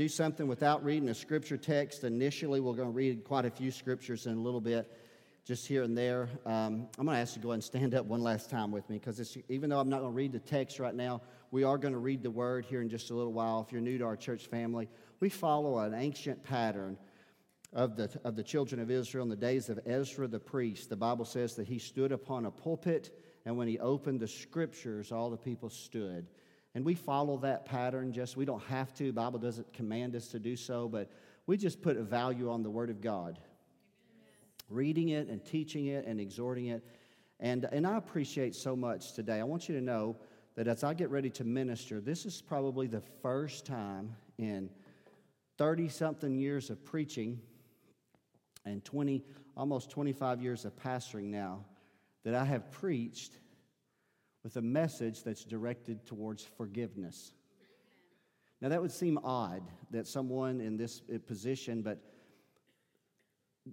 do something without reading a scripture text. Initially, we're going to read quite a few scriptures in a little bit, just here and there. Um, I'm going to ask you to go and stand up one last time with me because even though I'm not going to read the text right now, we are going to read the word here in just a little while. If you're new to our church family, we follow an ancient pattern of the, of the children of Israel in the days of Ezra the priest. The Bible says that he stood upon a pulpit, and when he opened the scriptures, all the people stood. And we follow that pattern just, we don't have to. The Bible doesn't command us to do so, but we just put a value on the Word of God. Amen. Reading it and teaching it and exhorting it. And, and I appreciate so much today. I want you to know that as I get ready to minister, this is probably the first time in 30 something years of preaching and 20, almost 25 years of pastoring now that I have preached with a message that's directed towards forgiveness. Now, that would seem odd that someone in this uh, position, but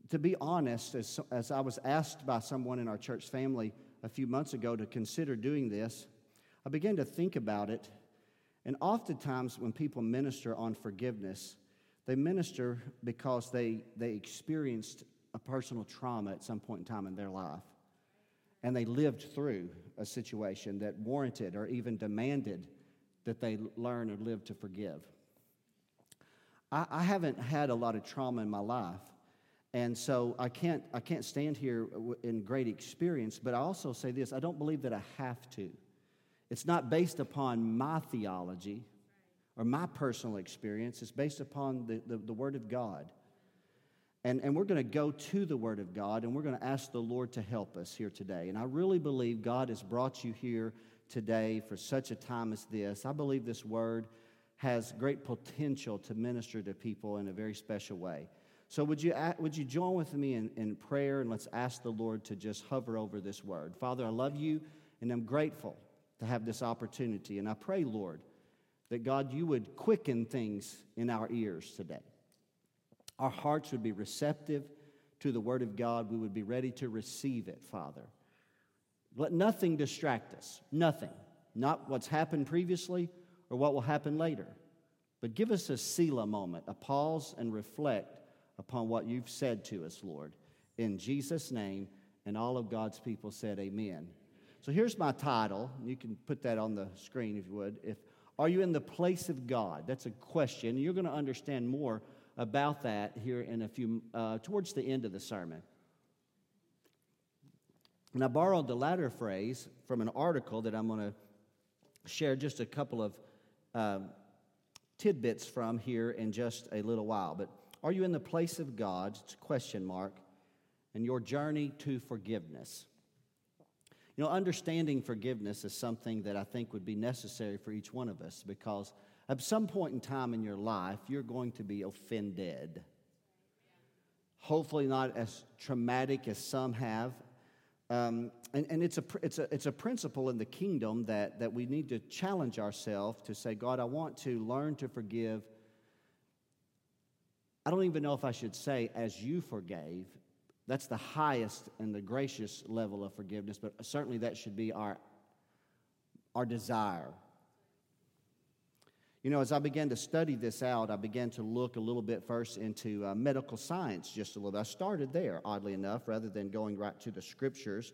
to be honest, as, as I was asked by someone in our church family a few months ago to consider doing this, I began to think about it. And oftentimes, when people minister on forgiveness, they minister because they, they experienced a personal trauma at some point in time in their life. And they lived through a situation that warranted or even demanded that they learn or live to forgive. I, I haven't had a lot of trauma in my life. And so I can't, I can't stand here in great experience, but I also say this I don't believe that I have to. It's not based upon my theology, or my personal experience. It's based upon the, the, the Word of God. And, and we're going to go to the Word of God and we're going to ask the Lord to help us here today. And I really believe God has brought you here today for such a time as this. I believe this Word has great potential to minister to people in a very special way. So, would you, would you join with me in, in prayer and let's ask the Lord to just hover over this Word? Father, I love you and I'm grateful to have this opportunity. And I pray, Lord, that God, you would quicken things in our ears today. Our hearts would be receptive to the Word of God. We would be ready to receive it, Father. Let nothing distract us. Nothing. Not what's happened previously or what will happen later. But give us a Selah moment, a pause and reflect upon what you've said to us, Lord. In Jesus' name, and all of God's people said, Amen. So here's my title. You can put that on the screen if you would. If are you in the place of God? That's a question. You're going to understand more about that here in a few, uh, towards the end of the sermon. And I borrowed the latter phrase from an article that I'm going to share just a couple of uh, tidbits from here in just a little while. But are you in the place of God? It's a question mark. And your journey to forgiveness. You know, understanding forgiveness is something that I think would be necessary for each one of us because at some point in time in your life, you're going to be offended. Hopefully, not as traumatic as some have. Um, and and it's, a, it's, a, it's a principle in the kingdom that, that we need to challenge ourselves to say, God, I want to learn to forgive. I don't even know if I should say, as you forgave, that's the highest and the gracious level of forgiveness, but certainly that should be our, our desire. You know, as I began to study this out, I began to look a little bit first into uh, medical science just a little bit. I started there, oddly enough, rather than going right to the scriptures.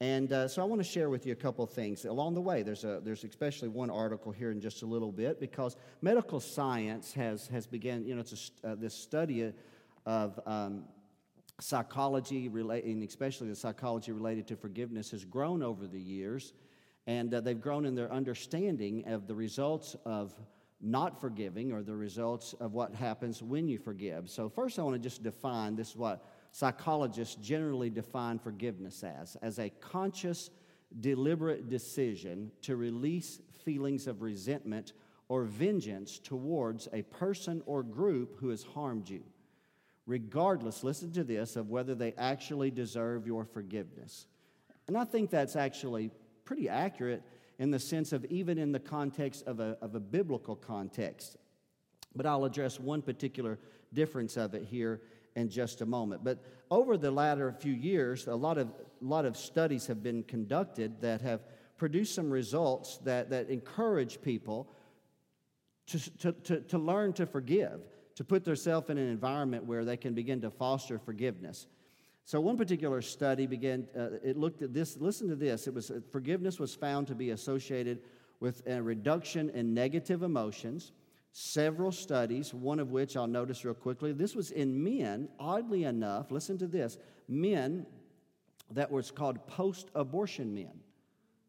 And uh, so I want to share with you a couple of things. Along the way, there's, a, there's especially one article here in just a little bit because medical science has, has begun, you know, it's a, uh, this study of um, psychology, and especially the psychology related to forgiveness, has grown over the years. And uh, they've grown in their understanding of the results of not forgiving or the results of what happens when you forgive. So, first, I want to just define this is what psychologists generally define forgiveness as as a conscious, deliberate decision to release feelings of resentment or vengeance towards a person or group who has harmed you regardless, listen to this, of whether they actually deserve your forgiveness. And I think that's actually pretty accurate in the sense of even in the context of a, of a biblical context. But I'll address one particular difference of it here in just a moment. But over the latter few years, a lot of, lot of studies have been conducted that have produced some results that, that encourage people to, to, to, to learn to forgive, to put themselves in an environment where they can begin to foster forgiveness. So one particular study began. Uh, it looked at this. Listen to this. It was uh, forgiveness was found to be associated with a reduction in negative emotions. Several studies, one of which I'll notice real quickly. This was in men. Oddly enough, listen to this: men that was called post-abortion men.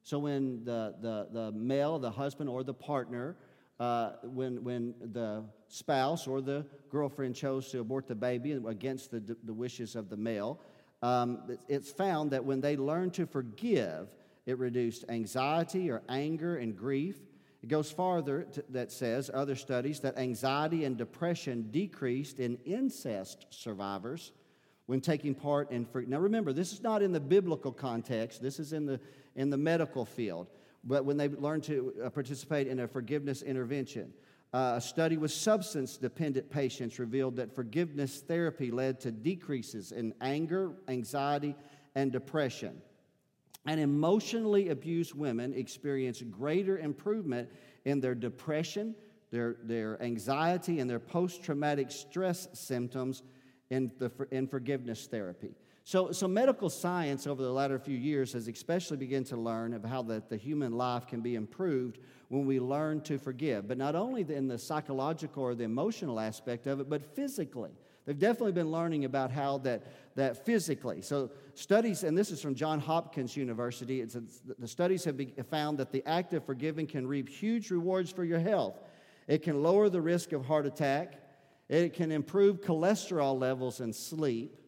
So when the the the male, the husband or the partner uh, when, when the spouse or the girlfriend chose to abort the baby against the, the wishes of the male, um, it's found that when they learned to forgive, it reduced anxiety or anger and grief. It goes farther to, that says, other studies, that anxiety and depression decreased in incest survivors when taking part in. Now remember, this is not in the biblical context, this is in the, in the medical field but when they learn to uh, participate in a forgiveness intervention. Uh, a study with substance dependent patients revealed that forgiveness therapy led to decreases in anger, anxiety, and depression. And emotionally abused women experience greater improvement in their depression, their, their anxiety, and their post traumatic stress symptoms in, the, in forgiveness therapy. So, so medical science over the latter few years has especially begun to learn of how that the human life can be improved when we learn to forgive. But not only in the psychological or the emotional aspect of it, but physically. They've definitely been learning about how that, that physically. So, studies, and this is from Johns Hopkins University, it's, it's, the studies have be, found that the act of forgiving can reap huge rewards for your health. It can lower the risk of heart attack, it can improve cholesterol levels and sleep,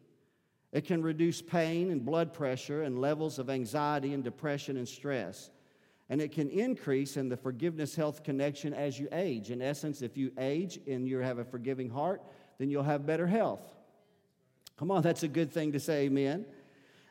it can reduce pain and blood pressure and levels of anxiety and depression and stress. And it can increase in the forgiveness health connection as you age. In essence, if you age and you have a forgiving heart, then you'll have better health. Come on, that's a good thing to say, amen.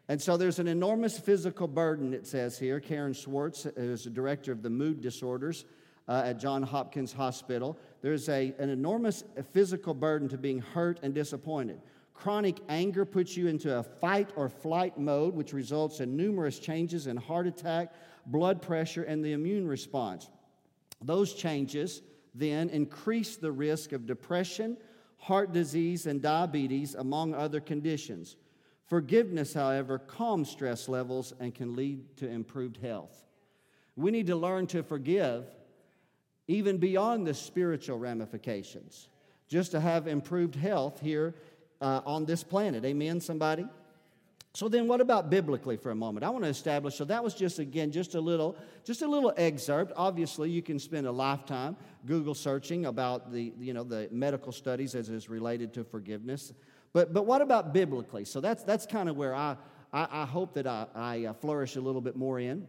And so there's an enormous physical burden, it says here. Karen Swartz is the director of the mood disorders uh, at John Hopkins Hospital. There's a, an enormous physical burden to being hurt and disappointed. Chronic anger puts you into a fight or flight mode, which results in numerous changes in heart attack, blood pressure, and the immune response. Those changes then increase the risk of depression, heart disease, and diabetes, among other conditions. Forgiveness, however, calms stress levels and can lead to improved health. We need to learn to forgive even beyond the spiritual ramifications, just to have improved health here uh, on this planet. Amen, somebody? So then what about biblically for a moment? I want to establish so that was just again just a little just a little excerpt. Obviously, you can spend a lifetime Google searching about the you know the medical studies as is related to forgiveness. But but what about biblically? So that's that's kind of where I I, I hope that I, I uh, flourish a little bit more in.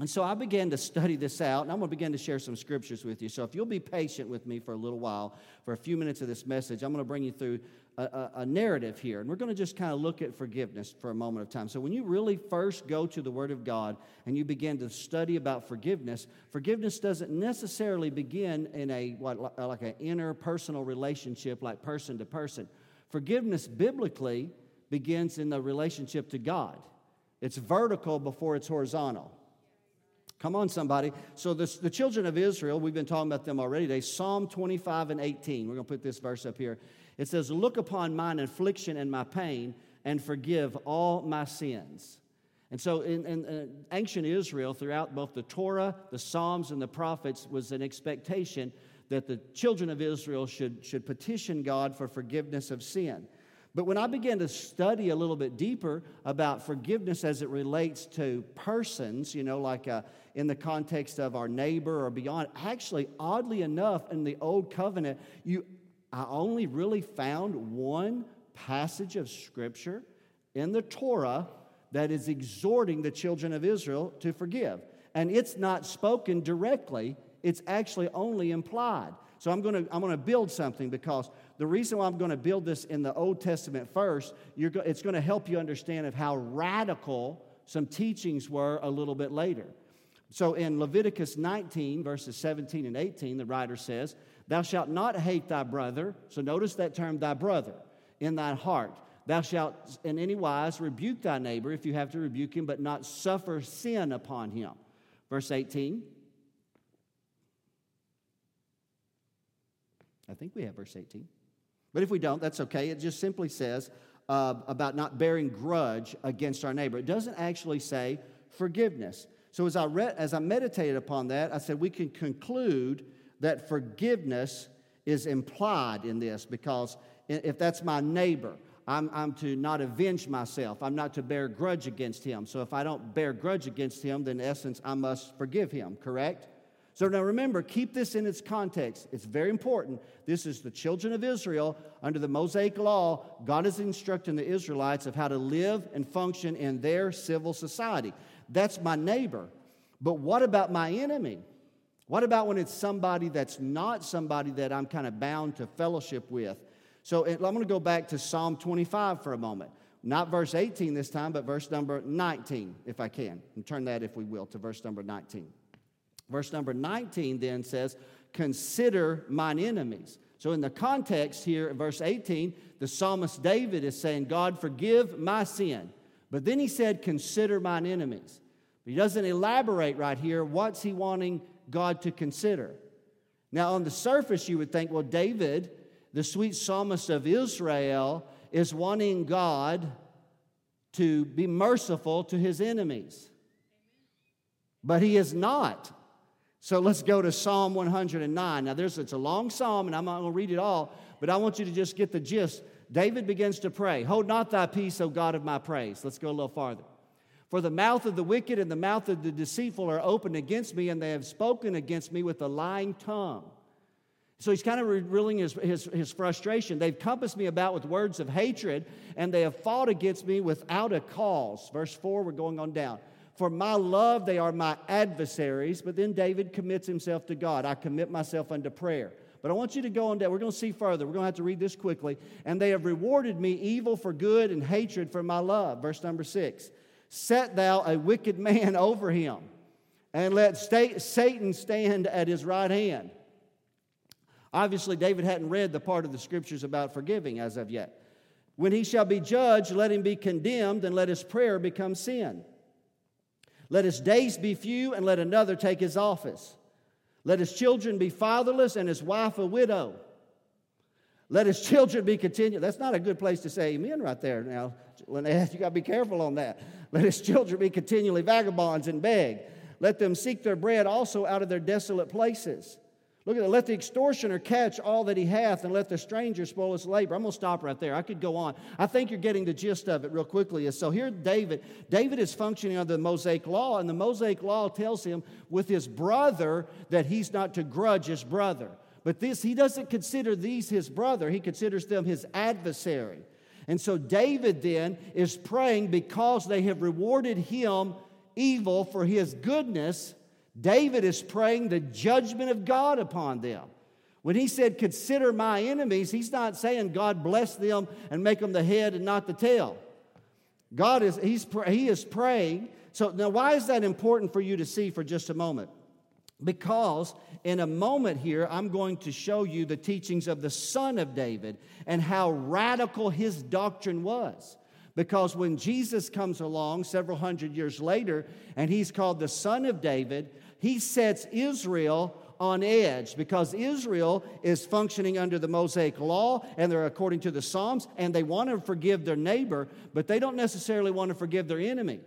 And so I began to study this out, and I'm going to begin to share some scriptures with you. So if you'll be patient with me for a little while, for a few minutes of this message, I'm going to bring you through a, a, narrative here. And we're going to just kind of look at forgiveness for a moment of time. So when you really first go to the Word of God and you begin to study about forgiveness, forgiveness doesn't necessarily begin in a what, like an interpersonal relationship, like person to person. Forgiveness biblically begins in the relationship to God. It's vertical before it's horizontal. Come on, somebody. So, this, the children of Israel, we've been talking about them already today. Psalm 25 and 18. We're going to put this verse up here. It says, Look upon mine affliction and my pain and forgive all my sins. And so, in, in, in, ancient Israel, throughout both the Torah, the Psalms, and the prophets, was an expectation that the children of Israel should, should petition God for forgiveness of sin. But when I began to study a little bit deeper about forgiveness as it relates to persons, you know, like uh, in the context of our neighbor or beyond, actually, oddly enough, in the Old Covenant, you, I only really found one passage of Scripture in the Torah that is exhorting the children of Israel to forgive. And it's not spoken directly, it's actually only implied. So I'm going to I'm going to build something because the reason why I'm going to build this in the Old Testament first, go, it's going to help you understand of how radical some teachings were a little bit later. So in Leviticus 19, verses 17 and 18, the writer says, Thou shalt not hate thy brother. So notice that term, thy brother, in thy heart. Thou shalt in any wise rebuke thy neighbor if you have to rebuke him, but not suffer sin upon him. Verse 18. I think we have verse 18. But if we don't, that's okay. It just simply says uh, about not bearing grudge against our neighbor. It doesn't actually say forgiveness. So as I, read, as I meditated upon that, I said we can conclude that forgiveness is implied in this because if that's my neighbor, I'm, I'm, to not avenge myself. I'm not to bear grudge against him. So if I don't bear grudge against him, then in essence, I must forgive him, correct? So now remember, keep this in its context. It's very important. This is the children of Israel under the Mosaic law. God is instructing the Israelites of how to live and function in their civil society. That's my neighbor. But what about my enemy? What about when it's somebody that's not somebody that I'm kind of bound to fellowship with? So I'm going to go back to Psalm 25 for a moment. Not verse 18 this time, but verse number 19, if I can. And turn that, if we will, to verse number 19. Verse number 19 then says, Consider mine enemies. So, in the context here, verse 18, the psalmist David is saying, God, forgive my sin. But then he said, Consider mine enemies. He doesn't elaborate right here. What's he wanting God to consider. Now, on the surface, you would think, well, David, the sweet psalmist of Israel, is wanting God to be merciful to his enemies. But he is not. So let's go to Psalm 109. Now, there's, it's a long psalm, and I'm not going to read it all, but I want you to just get the gist. David begins to pray, Hold not thy peace, O God of my praise. Let's go a little farther. For the mouth of the wicked and the mouth of the deceitful are open against me, and they have spoken against me with a lying tongue. So he's kind of revealing his, his, his, frustration. They've compassed me about with words of hatred, and they have fought against me without a cause. Verse 4, we're going on down. For my love, they are my adversaries. But then David commits himself to God. I commit myself unto prayer. But I want you to go on down. We're going to see further. We're going to have to read this quickly. And they have rewarded me evil for good and hatred for my love. Verse number 6. Set thou a wicked man over him, and let Satan stand at his right hand. Obviously, David hadn't read the part of the scriptures about forgiving as of yet. When he shall be judged, let him be condemned, and let his prayer become sin. Let his days be few, and let another take his office. Let his children be fatherless, and his wife a widow. Let his children be continued. That's not a good place to say amen right there now. Lynette, you got to be careful on that. Let his children be continually vagabonds and beg. Let them seek their bread also out of their desolate places. Look at that. Let the extortioner catch all that he hath, and let the stranger spoil his labor. I'm going to stop right there. I could go on. I think you're getting the gist of it real quickly. So here, David, David is functioning under the Mosaic law, and the Mosaic law tells him with his brother that he's not to grudge his brother. But this, he doesn't consider these his brother, he considers them his adversary. And so David then is praying because they have rewarded him evil for his goodness. David is praying the judgment of God upon them. When he said, Consider my enemies, he's not saying God bless them and make them the head and not the tail. God is, he's, he is praying. So now, why is that important for you to see for just a moment? Because in a moment here, I'm going to show you the teachings of the son of David and how radical his doctrine was. Because when Jesus comes along several hundred years later and he's called the son of David, he sets Israel on edge because Israel is functioning under the Mosaic law and they're according to the Psalms and they want to forgive their neighbor, but they don't necessarily want to forgive their enemy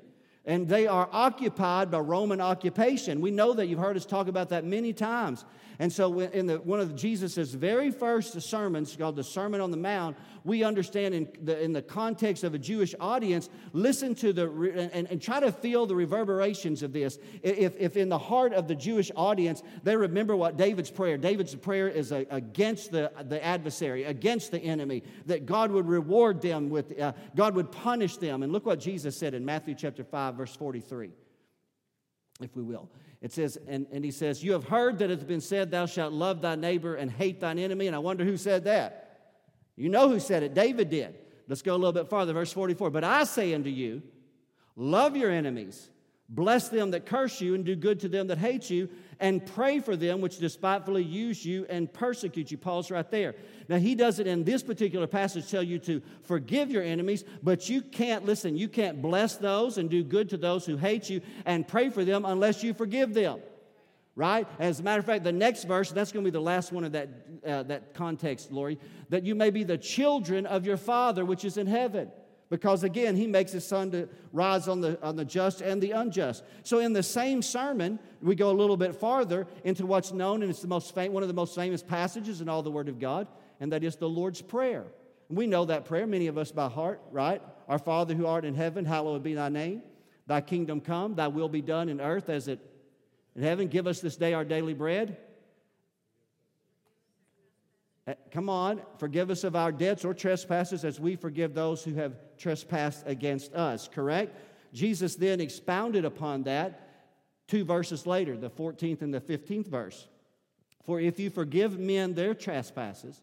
and they are occupied by Roman occupation. We know that you've heard us talk about that many times. And so, in the, one of Jesus' very first sermons, called the Sermon on the Mount, we understand in the, in the context of a Jewish audience, listen to the, and, and try to feel the reverberations of this. If, if in the heart of the Jewish audience, they remember what David's prayer, David's prayer is a, against the, the adversary, against the enemy, that God would reward them with, uh, God would punish them. And look what Jesus said in Matthew chapter 5, verse 43, if we will. It says, and, and he says, You have heard that it has been said, Thou shalt love thy neighbor and hate thine enemy. And I wonder who said that. You know who said it. David did. Let's go a little bit farther, verse 44. But I say unto you, love your enemies, bless them that curse you, and do good to them that hate you, and pray for them which despitefully use you and persecute you. Paul's right there. Now, he doesn't in this particular passage tell you to forgive your enemies, but you can't, listen, you can't bless those and do good to those who hate you and pray for them unless you forgive them. right? As a matter of fact, the next verse, that's going to be the last one of that, uh, that context, Lori, that you may be the children of your Father which is in heaven. Because again, he makes his sun to rise on the, on the just and the unjust. So, in the same sermon, we go a little bit farther into what's known, and it's the most fam- one of the most famous passages in all the Word of God, and that is the Lord's Prayer. We know that prayer, many of us by heart, right? Our Father who art in heaven, hallowed be thy name. Thy kingdom come, thy will be done in earth as it in heaven, give us this day our daily bread. Uh, come on, forgive us of our debts or trespasses as we forgive those who have trespassed against us, correct? Jesus then expounded upon that two verses later, the 14th and the 15th verse. For if you forgive men their trespasses,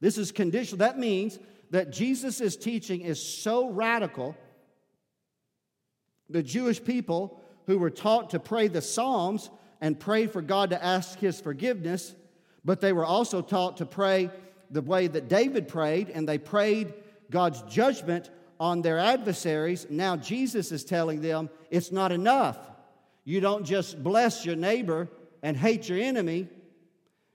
this is conditional. That means that Jesus' teaching is so radical, the Jewish people who were taught to pray the Psalms and pray for God to ask his forgiveness, but they were also taught to pray the way that David prayed, and they prayed God's judgment on their adversaries. Now Jesus is telling them it's not enough. You don't just bless your neighbor and hate your enemy.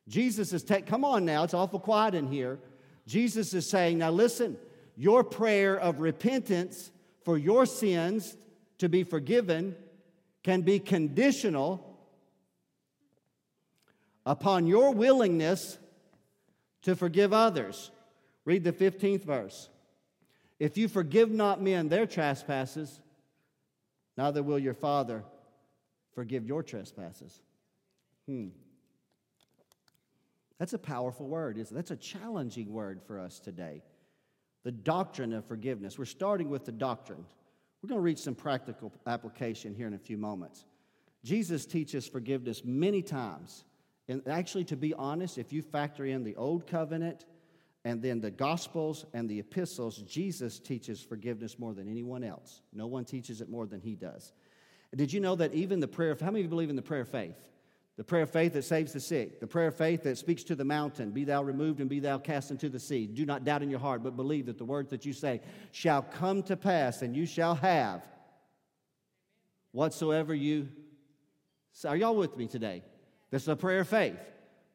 Jesus is taking, come on now, it's awful quiet in here. Jesus is saying, now listen, your prayer of repentance for your sins to be forgiven can be conditional upon your willingness to forgive others. Read the 15th verse. If you forgive not men their trespasses, neither will your Father forgive your trespasses. Hmm. That's a powerful word, isn't it? That's a challenging word for us today. The doctrine of forgiveness. We're starting with the doctrine. We're going to read some practical application here in a few moments. Jesus teaches forgiveness many times. And actually, to be honest, if you factor in the Old Covenant and then the Gospels and the epistles, Jesus teaches forgiveness more than anyone else. No one teaches it more than he does. Did you know that even the prayer, of, how many of you believe in the prayer of faith? The prayer of faith that saves the sick. The prayer of faith that speaks to the mountain, be thou removed and be thou cast into the sea. Do not doubt in your heart, but believe that the words that you say shall come to pass, and you shall have whatsoever you. Are y'all with me today? That's a prayer of faith.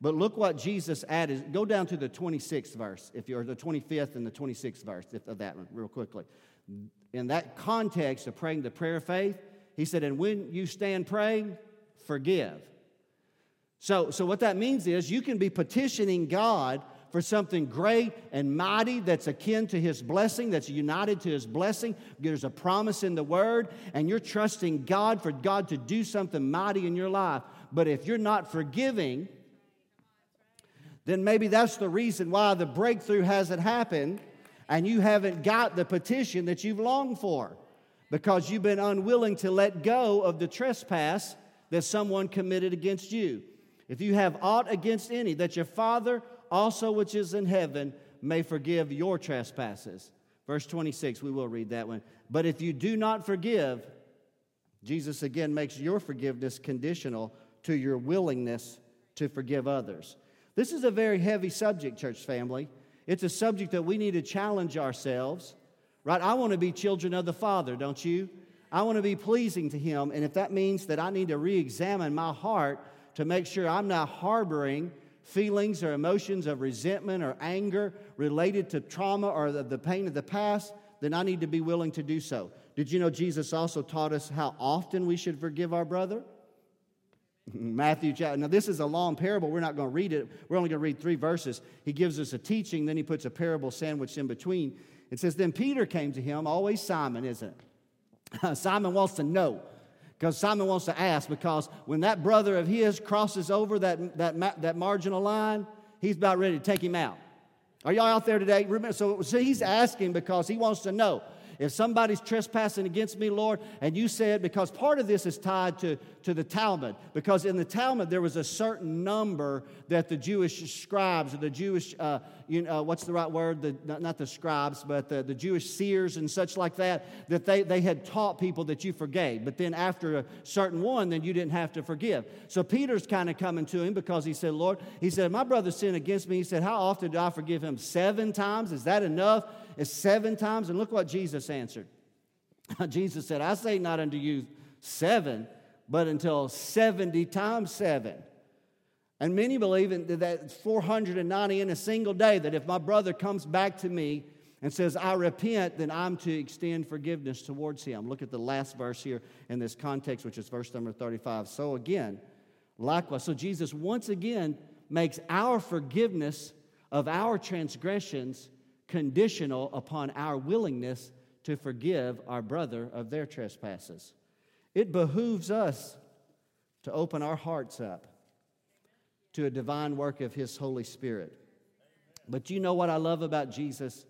But look what Jesus added. Go down to the 26th verse, if you're the 25th and the 26th verse of that one, real quickly. In that context of praying the prayer of faith, he said, And when you stand praying, forgive. So, so what that means is you can be petitioning God for something great and mighty that's akin to his blessing, that's united to his blessing. There's a promise in the word, and you're trusting God for God to do something mighty in your life. But if you're not forgiving, then maybe that's the reason why the breakthrough hasn't happened and you haven't got the petition that you've longed for because you've been unwilling to let go of the trespass that someone committed against you. If you have aught against any, that your Father also which is in heaven may forgive your trespasses. Verse 26, we will read that one. But if you do not forgive, Jesus again makes your forgiveness conditional to your willingness to forgive others. This is a very heavy subject, church family. It's a subject that we need to challenge ourselves, right? I want to be children of the Father, don't you? I want to be pleasing to Him. And if that means that I need to re examine my heart to make sure I'm not harboring feelings or emotions of resentment or anger related to trauma or the, the pain of the past, then I need to be willing to do so. Did you know Jesus also taught us how often we should forgive our brother? Matthew chapter. Now, this is a long parable. We're not going to read it. We're only going to read three verses. He gives us a teaching, then he puts a parable sandwiched in between. It says, Then Peter came to him, always Simon, isn't it? Simon wants to know because Simon wants to ask, because when that brother of his crosses over that, that, that marginal line, he's about ready to take him out. Are y'all out there today? So, so he's asking because he wants to know if somebody's trespassing against me, Lord, and you said, because part of this is tied to, to the Talmud, because in the Talmud there was a certain number that the Jewish scribes or the Jewish, uh, you know, what's the right word? The, not, not the scribes, but the, the Jewish seers and such like that, that they, they had taught people that you forgave. But then after a certain one, then you didn't have to forgive. So Peter's kind of coming to him because he said, Lord, he said, my brother sinned against me. He said, how often do I forgive him? Seven times? Is that enough? Is seven times? And look what Jesus answered. Jesus said, I say not unto you seven, but until 70 times 7. And many believe in that 490 in a single day, that if my brother comes back to me and says, I repent, then I'm to extend forgiveness towards him. Look at the last verse here in this context, which is verse number 35. So again, likewise, so Jesus once again makes our forgiveness of our transgressions conditional upon our willingness to forgive our brother of their trespasses. It behooves us to open our hearts up to a divine work of His Holy Spirit. But you know what I love about Jesus?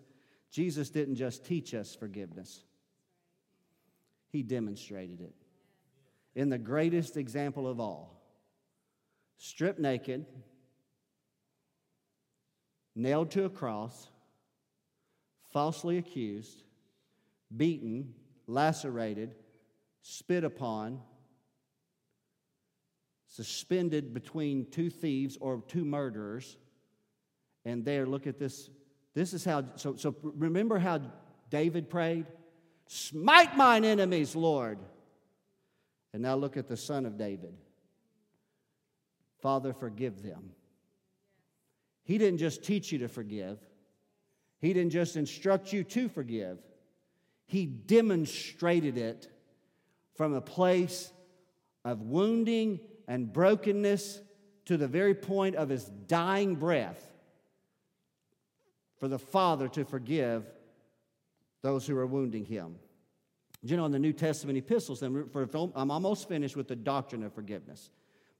Jesus didn't just teach us forgiveness, He demonstrated it. In the greatest example of all, stripped naked, nailed to a cross, falsely accused, beaten, lacerated, spit upon, suspended between two thieves or two murderers. And there, look at this. This is how, so, so remember how David prayed? Smite mine enemies, Lord. And now look at the son of David. Father, forgive them. He didn't just teach you to forgive, He didn't just instruct you to forgive. He demonstrated it from a place of wounding and brokenness to the very point of his dying breath for the Father to forgive those who are wounding him. You know, in the New Testament epistles, I'm almost finished with the doctrine of forgiveness.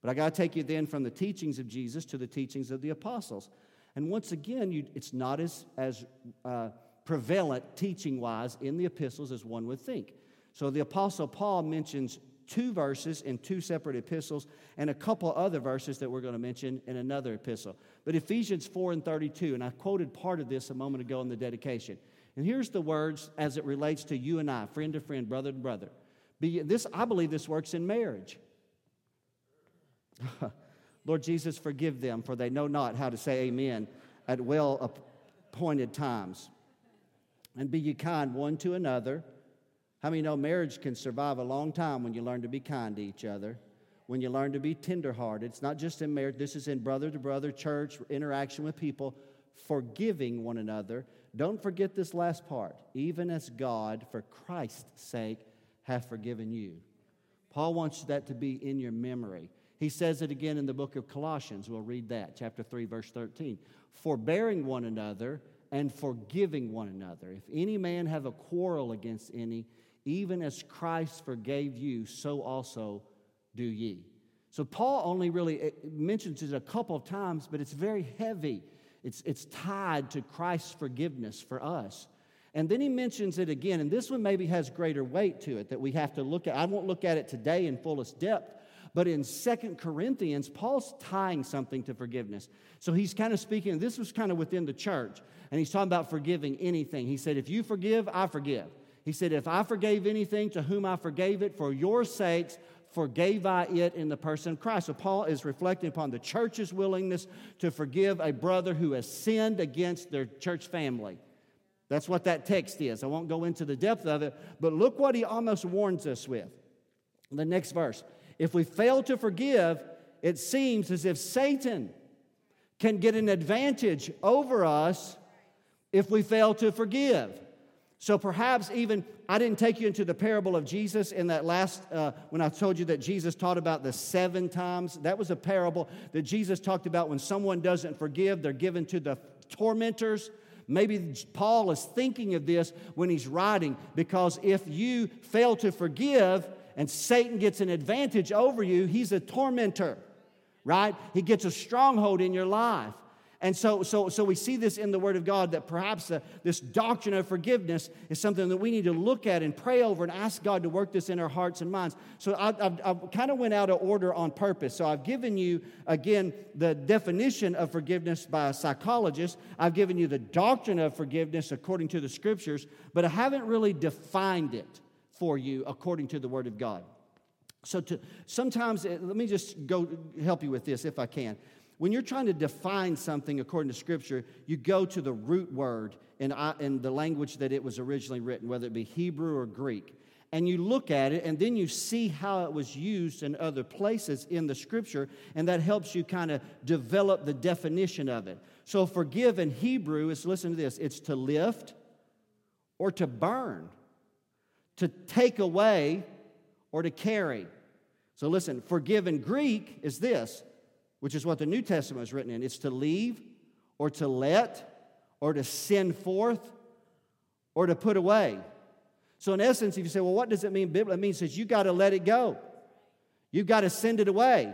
But I got to take you then from the teachings of Jesus to the teachings of the apostles. And once again, you, it's not as, as uh, prevalent teaching wise in the epistles as one would think. So the Apostle Paul mentions two verses in two separate epistles and a couple other verses that we're going to mention in another epistle. But Ephesians 4 and 32, and I quoted part of this a moment ago in the dedication. And here's the words as it relates to you and I, friend to friend, brother to brother. Be, this, I believe this works in marriage. Lord Jesus, forgive them, for they know not how to say amen at well appointed times and be ye kind one to another. How many know marriage can survive a long time when you learn to be kind to each other? When you learn to be tenderhearted. It's not just in marriage, this is in brother to brother, church, interaction with people, forgiving one another. Don't forget this last part. Even as God, for Christ's sake, hath forgiven you. Paul wants that to be in your memory. He says it again in the book of Colossians. We'll read that, chapter 3, verse 13. Forbearing one another and forgiving one another. If any man have a quarrel against any, even as Christ forgave you, so also do ye. So Paul only really eh, mentions it a couple of times, but it's very heavy. It's, it's tied to Christ's forgiveness for us. And then he mentions it again, and this one maybe has greater weight to it that we have to look at. I won't look at it today in fullest depth, but in Second Corinthians, Paul's tying something to forgiveness. So he's kind of speaking, this was kind of within the church, and he's talking about forgiving anything. He said, If you forgive, I forgive. He said, If I forgave anything to whom I forgave it, for your sakes, forgave I it in the person of Christ. So Paul is reflecting upon the church's willingness to forgive a brother who has sinned against their church family. That's what that text is. I won't go into the depth of it, but look what he almost warns us with. The next verse. If we fail to forgive, it seems as if Satan can get an advantage over us if we fail to forgive. So perhaps even, I didn't take you into the parable of Jesus in that last, uh, when I told you that Jesus taught about the seven times. That was a parable that Jesus talked about when someone doesn't forgive, they're given to the tormentors. Maybe Paul is thinking of this when he's writing, because if you fail to forgive, and Satan gets an advantage over you, he's a tormentor, right? He gets a stronghold in your life. And so, so, so we see this in the Word of God that perhaps uh, this doctrine of forgiveness is something that we need to look at and pray over and ask God to work this in our hearts and minds. So I, I've, I've kind of went out of order on purpose. So I've given you, again, the definition of forgiveness by a psychologist. I've given you the doctrine of forgiveness according to the Scriptures, but I haven't really defined it for you according to the Word of God. So, to, sometimes, eh, let me just go help you with this if I can. When you're trying to define something according to Scripture, you go to the root word in, in the language that it was originally written, whether it be Hebrew or Greek. and you look at it and then you see how it was used in other places in the scripture, and that helps you kind of develop the definition of it. So, forgive in Hebrew is listen to this it's to lift or to burn, to take away or to carry. So, listen, forgive in Greek is this, which is what the New Testament is written in it's to leave or to let or to send forth or to put away. So, in essence, if you say, well, what does it mean biblically? It means that you got to let it go. You've got to send it away.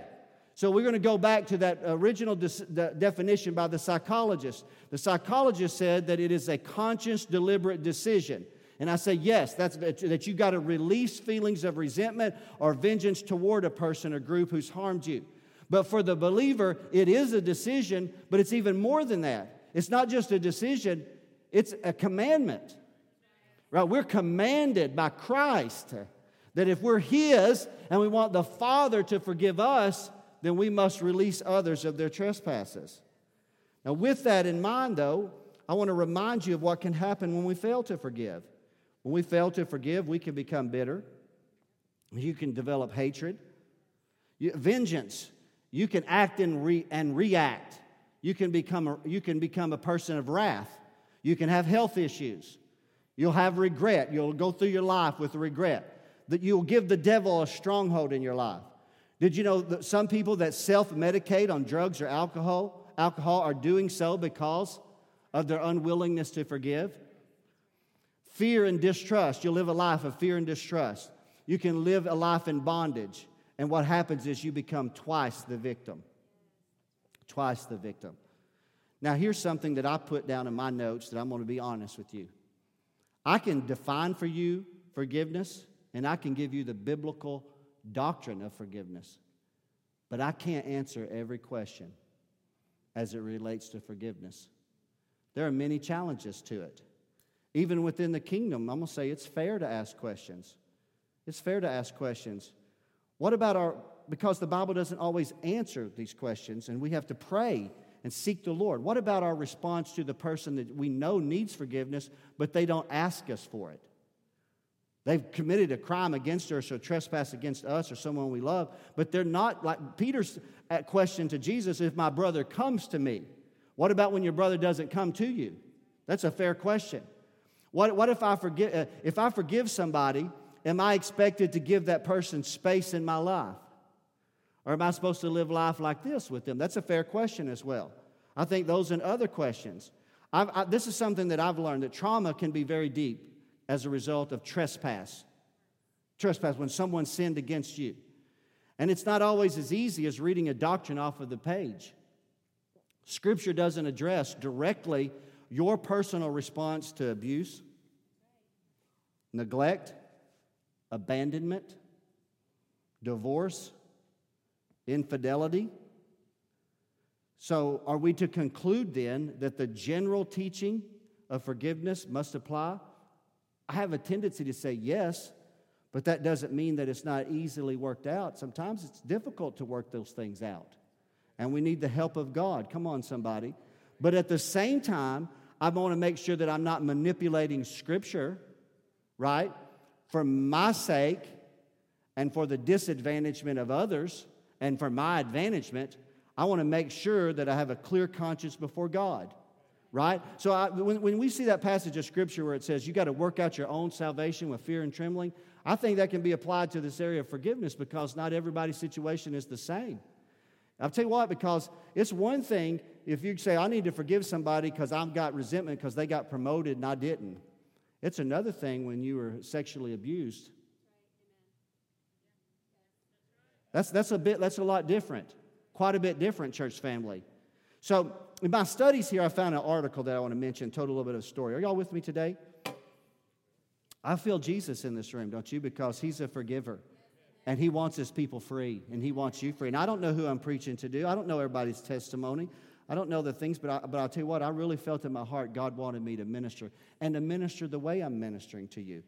So, we're going to go back to that original definition by the psychologist. The psychologist said that it is a conscious, deliberate decision. And I say, yes, that's that you got to release feelings of resentment or vengeance toward a person or group who's harmed you. But for the believer, it is a decision, but it's even more than that. It's not just a decision, it's a commandment. Right? We're commanded by Christ that if we're His and we want the Father to forgive us, then we must release others of their trespasses. Now, with that in mind, though, I want to remind you of what can happen when we fail to forgive. When we fail to forgive, we can become bitter. You can develop hatred. You, vengeance. You can act and, re, and react. You can, become a, you can become a person of wrath. You can have health issues. You'll have regret. You'll go through your life with regret. That you'll give the devil a stronghold in your life. Did you know that some people that self medicate on drugs or alcohol, alcohol are doing so because of their unwillingness to forgive? Fear and distrust. You'll live a life of fear and distrust. You can live a life in bondage. And what happens is you become twice the victim. Twice the victim. Now, here's something that I put down in my notes that I'm going to be honest with you. I can define for you forgiveness, and I can give you the biblical doctrine of forgiveness, but I can't answer every question as it relates to forgiveness. There are many challenges to it. Even within the kingdom, I'm going to say it's fair to ask questions. It's fair to ask questions. What about our, because the Bible doesn't always answer these questions, and we have to pray and seek the Lord. What about our response to the person that we know needs forgiveness, but they don't ask us for it? They've committed a crime against us or trespass against us or someone we love, but they're not like Peter's uh, question to Jesus if my brother comes to me. What about when your brother doesn't come to you? That's a fair question. What, what if, I forgive, uh, if I forgive somebody, am I expected to give that person space in my life? Or am I supposed to live life like this with them? That's a fair question as well. I think those and other questions. I, this is something that I've learned that trauma can be very deep as a result of trespass. Trespass, when someone sinned against you. And it's not always as easy as reading a doctrine off of the page. Scripture doesn't address directly your personal response to abuse, neglect, abandonment, divorce, infidelity. So, are we to conclude then that the general teaching of forgiveness must apply? I have a tendency to say yes, but that doesn't mean that it's not easily worked out. Sometimes it's difficult to work those things out, and we need the help of God. Come on, somebody. But at the same time, I want to make sure that I'm not manipulating Scripture, right, for my sake and for the disadvantagement of others and for my advantagement, I want to make sure that I have a clear conscience before God. Right? So I, when, when we see that passage of Scripture where it says you got to work out your own salvation with fear and trembling, I think that can be applied to this area of forgiveness because not everybody's situation is the same. I'll tell you what, because it's one thing if you say, I need to forgive somebody because I've got resentment because they got promoted and I didn't. It's another thing when you were sexually abused That's, that's, a bit, that's a lot different, quite a bit different, church family. So, in my studies here, I found an article that I want to mention, told a little bit of a story. Are y'all with me today? I feel Jesus in this room, don't you? Because he's a forgiver. And he wants his people free, and he wants you free. And I don't know who I'm preaching to do. I don't know everybody's testimony. I don't know the things, but, I, but I'll tell you what, I really felt in my heart God wanted me to minister and to minister the way I'm ministering to you.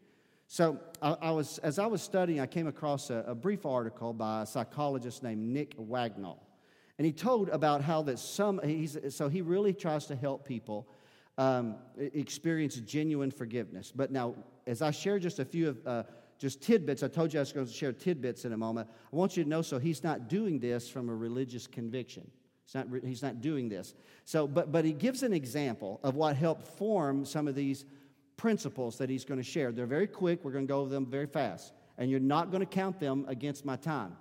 So I, I, was, as I was studying, I came across a, a, brief article by a psychologist named Nick Wignall. And he told about how that some, he's, so he really tries to help people um, experience genuine forgiveness. But now, as I share just a few of, uh, just tidbits. I told you I was going to share tidbits in a moment. I want you to know so he's not doing this from a religious conviction. He's not, he's not doing this. So, but, but he gives an example of what helped form some of these principles that he's going to share. They're very quick. We're going to go over them very fast. And you're not going to count them against my time.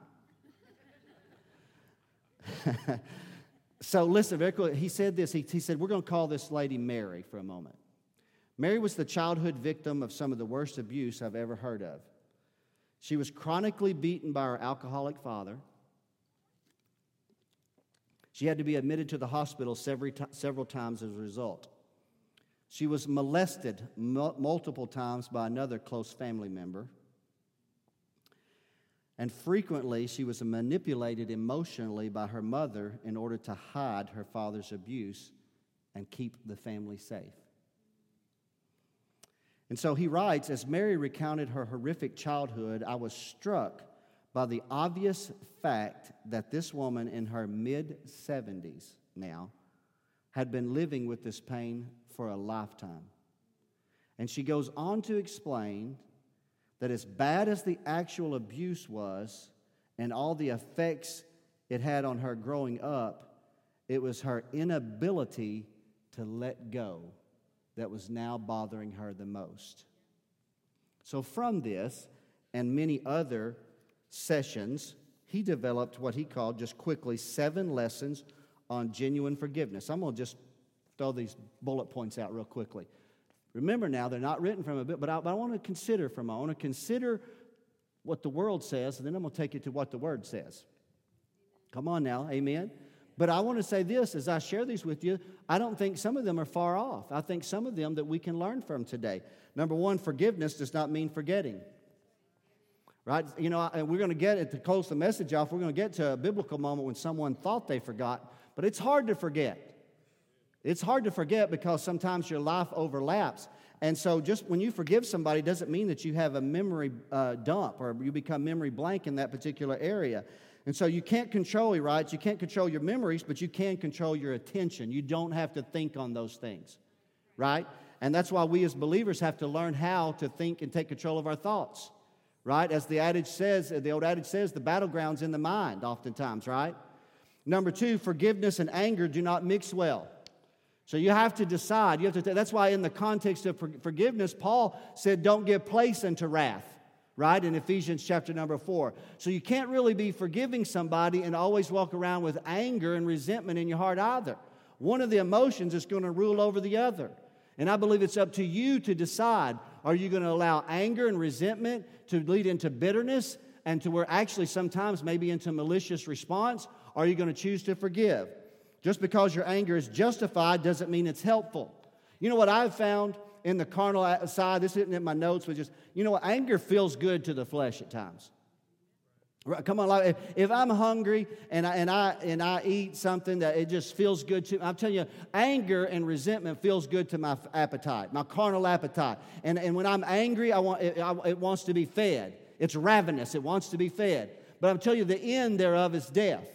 so listen, very quickly. He said this. He, he said, We're going to call this lady Mary for a moment. Mary was the childhood victim of some of the worst abuse I've ever heard of. She was chronically beaten by her alcoholic father. She had to be admitted to the hospital several times as a result. She was molested multiple times by another close family member. And frequently, she was manipulated emotionally by her mother in order to hide her father's abuse and keep the family safe. And so he writes As Mary recounted her horrific childhood, I was struck by the obvious fact that this woman in her mid 70s now had been living with this pain for a lifetime. And she goes on to explain that as bad as the actual abuse was and all the effects it had on her growing up, it was her inability to let go that was now bothering her the most. So, from this and many other sessions, he developed what he called just quickly seven lessons on genuine forgiveness. I'm going to just throw these bullet points out real quickly. Remember now, they're not written from a book, but I, but I want to consider from I want to consider what the world says, and then I'm going to take you to what the Word says. Come on now, amen. But I want to say this as I share these with you, I don't think some of them are far off. I think some of them that we can learn from today. Number one, forgiveness does not mean forgetting. Right? You know, we're going to get it to close the message off. We're going to get to a biblical moment when someone thought they forgot, but it's hard to forget. It's hard to forget because sometimes your life overlaps. And so, just when you forgive somebody, doesn't mean that you have a memory uh, dump or you become memory blank in that particular area. And so, you can't control, he writes, you can't control your memories, but you can control your attention. You don't have to think on those things, right? And that's why we as believers have to learn how to think and take control of our thoughts, right? As the adage says, the old adage says, the battleground's in the mind, oftentimes, right? Number two, forgiveness and anger do not mix well. So you have to decide. You have to. That's why, in the context of forgiveness, Paul said, "Don't give place unto wrath." Right in Ephesians chapter number four. So you can't really be forgiving somebody and always walk around with anger and resentment in your heart either. One of the emotions is going to rule over the other. And I believe it's up to you to decide are you going to allow anger and resentment to lead into bitterness and to where actually sometimes maybe into malicious response? Are you going to choose to forgive? Just because your anger is justified doesn't mean it's helpful. You know what I've found in the carnal side? This isn't in my notes, but just, you know what? Anger feels good to the flesh at times. Come on, like if I'm hungry and I, and I and I eat something that it just feels good to, me, I'm telling you, anger and resentment feels good to my appetite, my carnal appetite. And, and when I'm angry, I want it, I, it wants to be fed. It's ravenous. It wants to be fed. But I'm telling you, the end thereof is death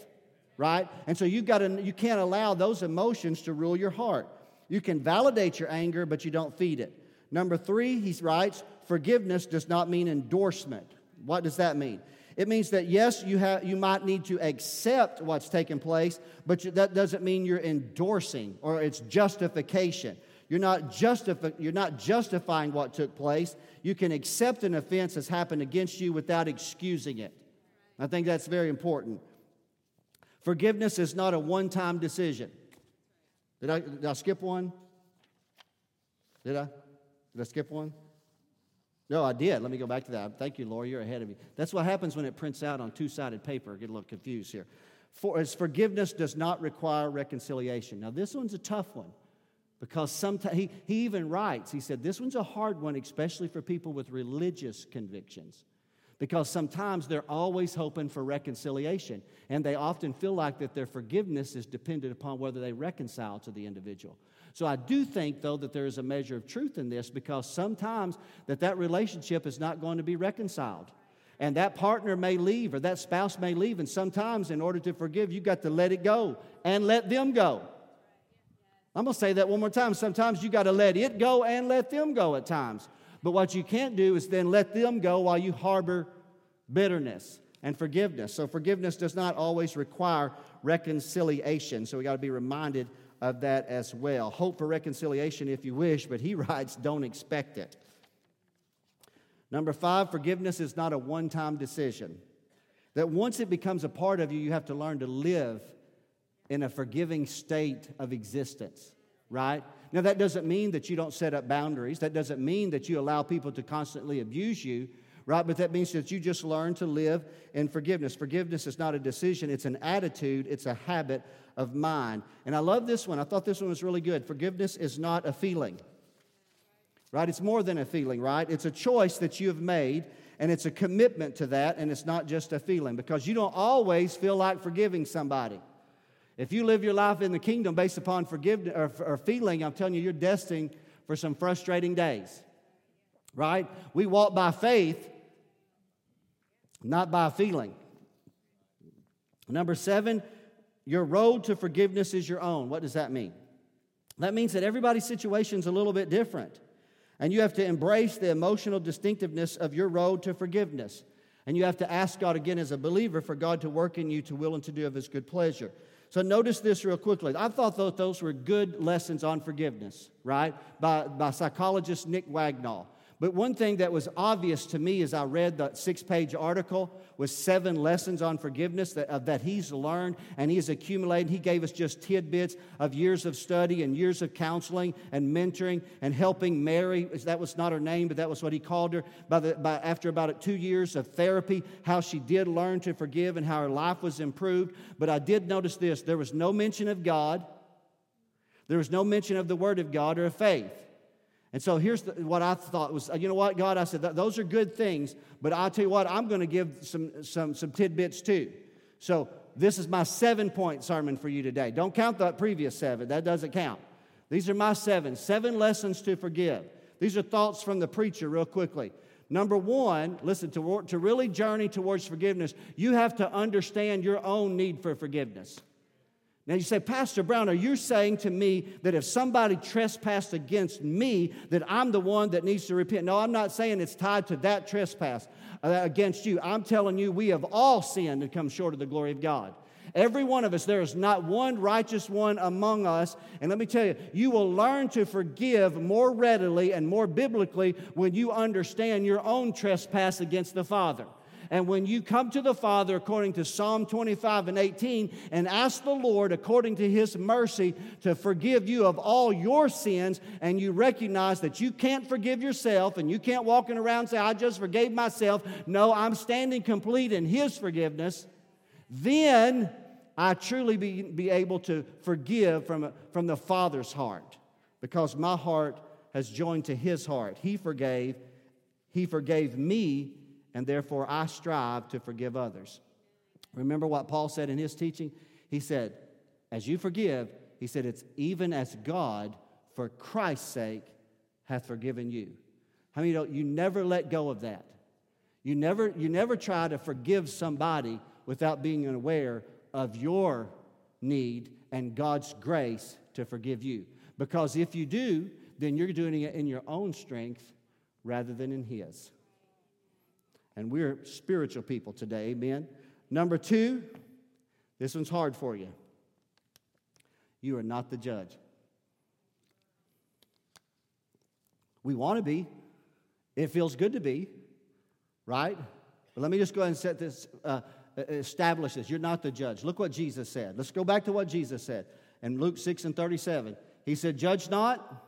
right? And so you got to you can't allow those emotions to rule your heart. You can validate your anger, but you don't feed it. Number three, he writes, forgiveness does not mean endorsement. What does that mean? It means that yes, you have you might need to accept what's taken place, but you, that doesn't mean you're endorsing or it's justification. You're not, you're not justifying what took place. You can accept an offense that's happened against you without excusing it. I think that's very important. Forgiveness is not a one time decision. Did I, did I skip one? Did I? Did I skip one? No, I did. Let me go back to that. Thank you, Laura. You're ahead of me. That's what happens when it prints out on two sided paper. I get a little confused here. For, as forgiveness does not require reconciliation. Now, this one's a tough one because sometimes he, he even writes, he said, this one's a hard one, especially for people with religious convictions because sometimes they're always hoping for reconciliation and they often feel like that their forgiveness is dependent upon whether they reconcile to the individual so i do think though that there is a measure of truth in this because sometimes that that relationship is not going to be reconciled and that partner may leave or that spouse may leave and sometimes in order to forgive you got to let it go and let them go i'm going to say that one more time sometimes you got to let it go and let them go at times But what you can't do is then let them go while you harbor bitterness and forgiveness. So forgiveness does not always require reconciliation. So we got to be reminded of that as well. Hope for reconciliation if you wish, but he writes, don't expect it. Number five, forgiveness is not a one time decision. That once it becomes a part of you, you have to learn to live in a forgiving state of existence, right? Now, that doesn't mean that you don't set up boundaries. That doesn't mean that you allow people to constantly abuse you, right? But that means that you just learn to live in forgiveness. Forgiveness is not a decision, it's an attitude, it's a habit of mind. And I love this one. I thought this one was really good. Forgiveness is not a feeling, right? It's more than a feeling, right? It's a choice that you have made, and it's a commitment to that, and it's not just a feeling because you don't always feel like forgiving somebody. If you live your life in the kingdom based upon forgiveness or, or feeling, I'm telling you, you're destined for some frustrating days. Right? We walk by faith, not by feeling. Number seven, your road to forgiveness is your own. What does that mean? That means that everybody's situation is a little bit different. And you have to embrace the emotional distinctiveness of your road to forgiveness. And you have to ask God again as a believer for God to work in you to will and to do of his good pleasure. So notice this real quickly. I thought that those were good lessons on forgiveness, right? By, by psychologist Nick Wignall. But one thing that was obvious to me as I read the six page article was seven lessons on forgiveness that, uh, that he's learned and he's accumulated. He gave us just tidbits of years of study and years of counseling and mentoring and helping Mary. That was not her name, but that was what he called her. By the, by, after about two years of therapy, how she did learn to forgive and how her life was improved. But I did notice this there was no mention of God, there was no mention of the Word of God or of faith. And so here's the, what I thought was, uh, you know what, God, I said, those are good things, but I'll tell you what, I'm going to give some, some, some tidbits too. So this is my seven point sermon for you today. Don't count the previous seven, that doesn't count. These are my seven, seven lessons to forgive. These are thoughts from the preacher, real quickly. Number one, listen, to, to really journey towards forgiveness, you have to understand your own need for forgiveness. Now you say, Pastor Brown, are you saying to me that if somebody trespassed against me, that I'm the one that needs to repent? No, I'm not saying it's tied to that trespass uh, against you. I'm telling you, we have all sinned and come short of the glory of God. Every one of us, there is not one righteous one among us. And let me tell you, you will learn to forgive more readily and more biblically when you understand your own trespass against the Father. And when you come to the Father, according to Psalm 25 and 18, and ask the Lord, according to His mercy, to forgive you of all your sins, and you recognize that you can't forgive yourself and you can't walking around say, I just forgave myself. No, I'm standing complete in His forgiveness. Then I truly be, be able to forgive from, from the Father's heart because my heart has joined to His heart. He forgave. He forgave me and therefore I strive to forgive others. Remember what Paul said in his teaching? He said, As you forgive, he said, it's even as God, for Christ's sake, hath forgiven you. How many you know you never let go of that? You never, you never try to forgive somebody without being aware of your need and God's grace to forgive you. Because if you do, then you're doing it in your own strength rather than in His. And we're spiritual people today, amen. Number two, this one's hard for you. You are not the judge. We want to be. It feels good to be, right? But let me just go ahead and set this, uh, establish this. You're not the judge. Look what Jesus said. Let's go back to what Jesus said in Luke 6 and 37. He said, Judge not,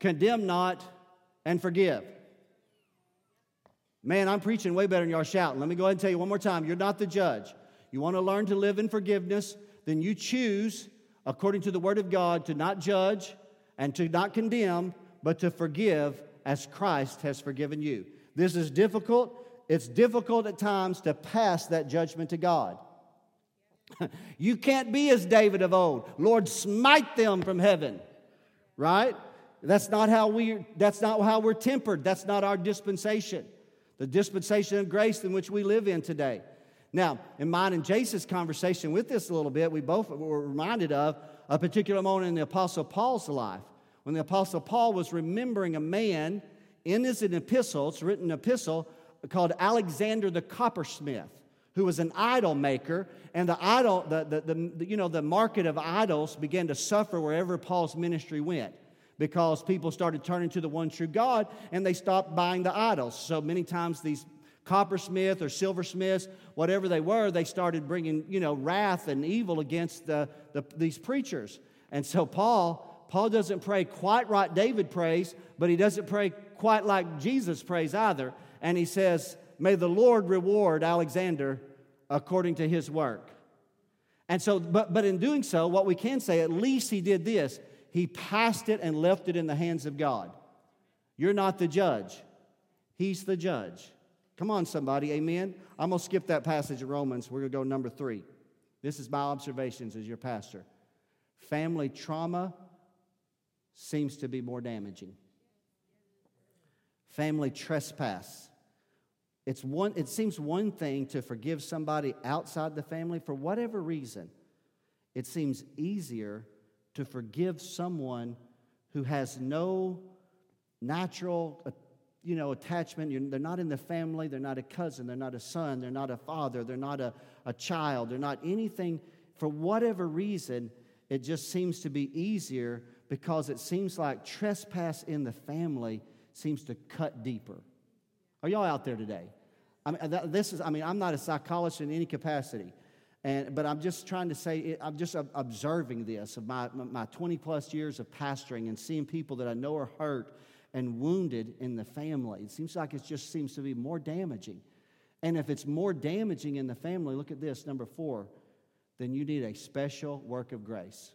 condemn not, and forgive. Man, I'm preaching way better than y'all shouting. Let me go ahead and tell you one more time you're not the judge. You want to learn to live in forgiveness, then you choose, according to the Word of God, to not judge and to not condemn, but to forgive as Christ has forgiven you. This is difficult. It's difficult at times to pass that judgment to God. you can't be as David of old. Lord, smite them from heaven. Right? That's not how we that's not how we're tempered. That's not our dispensation the dispensation of grace in which we live in today. Now, in mine and Jason's conversation with this a little bit, we both were reminded of a particular moment in the Apostle Paul's life when the Apostle Paul was remembering a man in his epistle, it's written epistle called Alexander the coppersmith, who was an idol maker, and the idol, the, the, the, you know, the market of idols began to suffer wherever Paul's ministry went because people started turning to the one true God and they stopped buying the idols. So many times these coppersmith or silversmiths, whatever they were, they started bringing, you know, wrath and evil against the, the, these preachers. And so Paul, Paul doesn't pray quite right David prays, but he doesn't pray quite like Jesus prays either. And he says, May the Lord reward Alexander according to his work. And so, but, but in doing so, what we can say, at least he did this. He passed it and left it in the hands of God. You're not the judge, He's the judge. Come on, somebody, amen. I'm going to skip that passage of Romans. We're going to go number three. This is my observations as your pastor. Family trauma seems to be more damaging. Family trespass. It's one, it seems one thing to forgive somebody outside the family for whatever reason. It seems easier to forgive someone who has no natural uh, you know, attachment. You're, they're not in the family. They're not a cousin. They're not a son. They're not a father. They're not a, a child. They're not anything. For whatever reason, it just seems to be easier because it seems like trespass in the family seems to cut deeper. Are y'all out there today? I mean, this is, I mean, I'm not a psychologist in any capacity. And, but I'm just trying to say, I'm just observing this of my, my 20 plus years of pastoring and seeing people that I know are hurt and wounded in the family. It seems like it just seems to be more damaging. And if it's more damaging in the family, look at this, number four, then you need a special work of grace.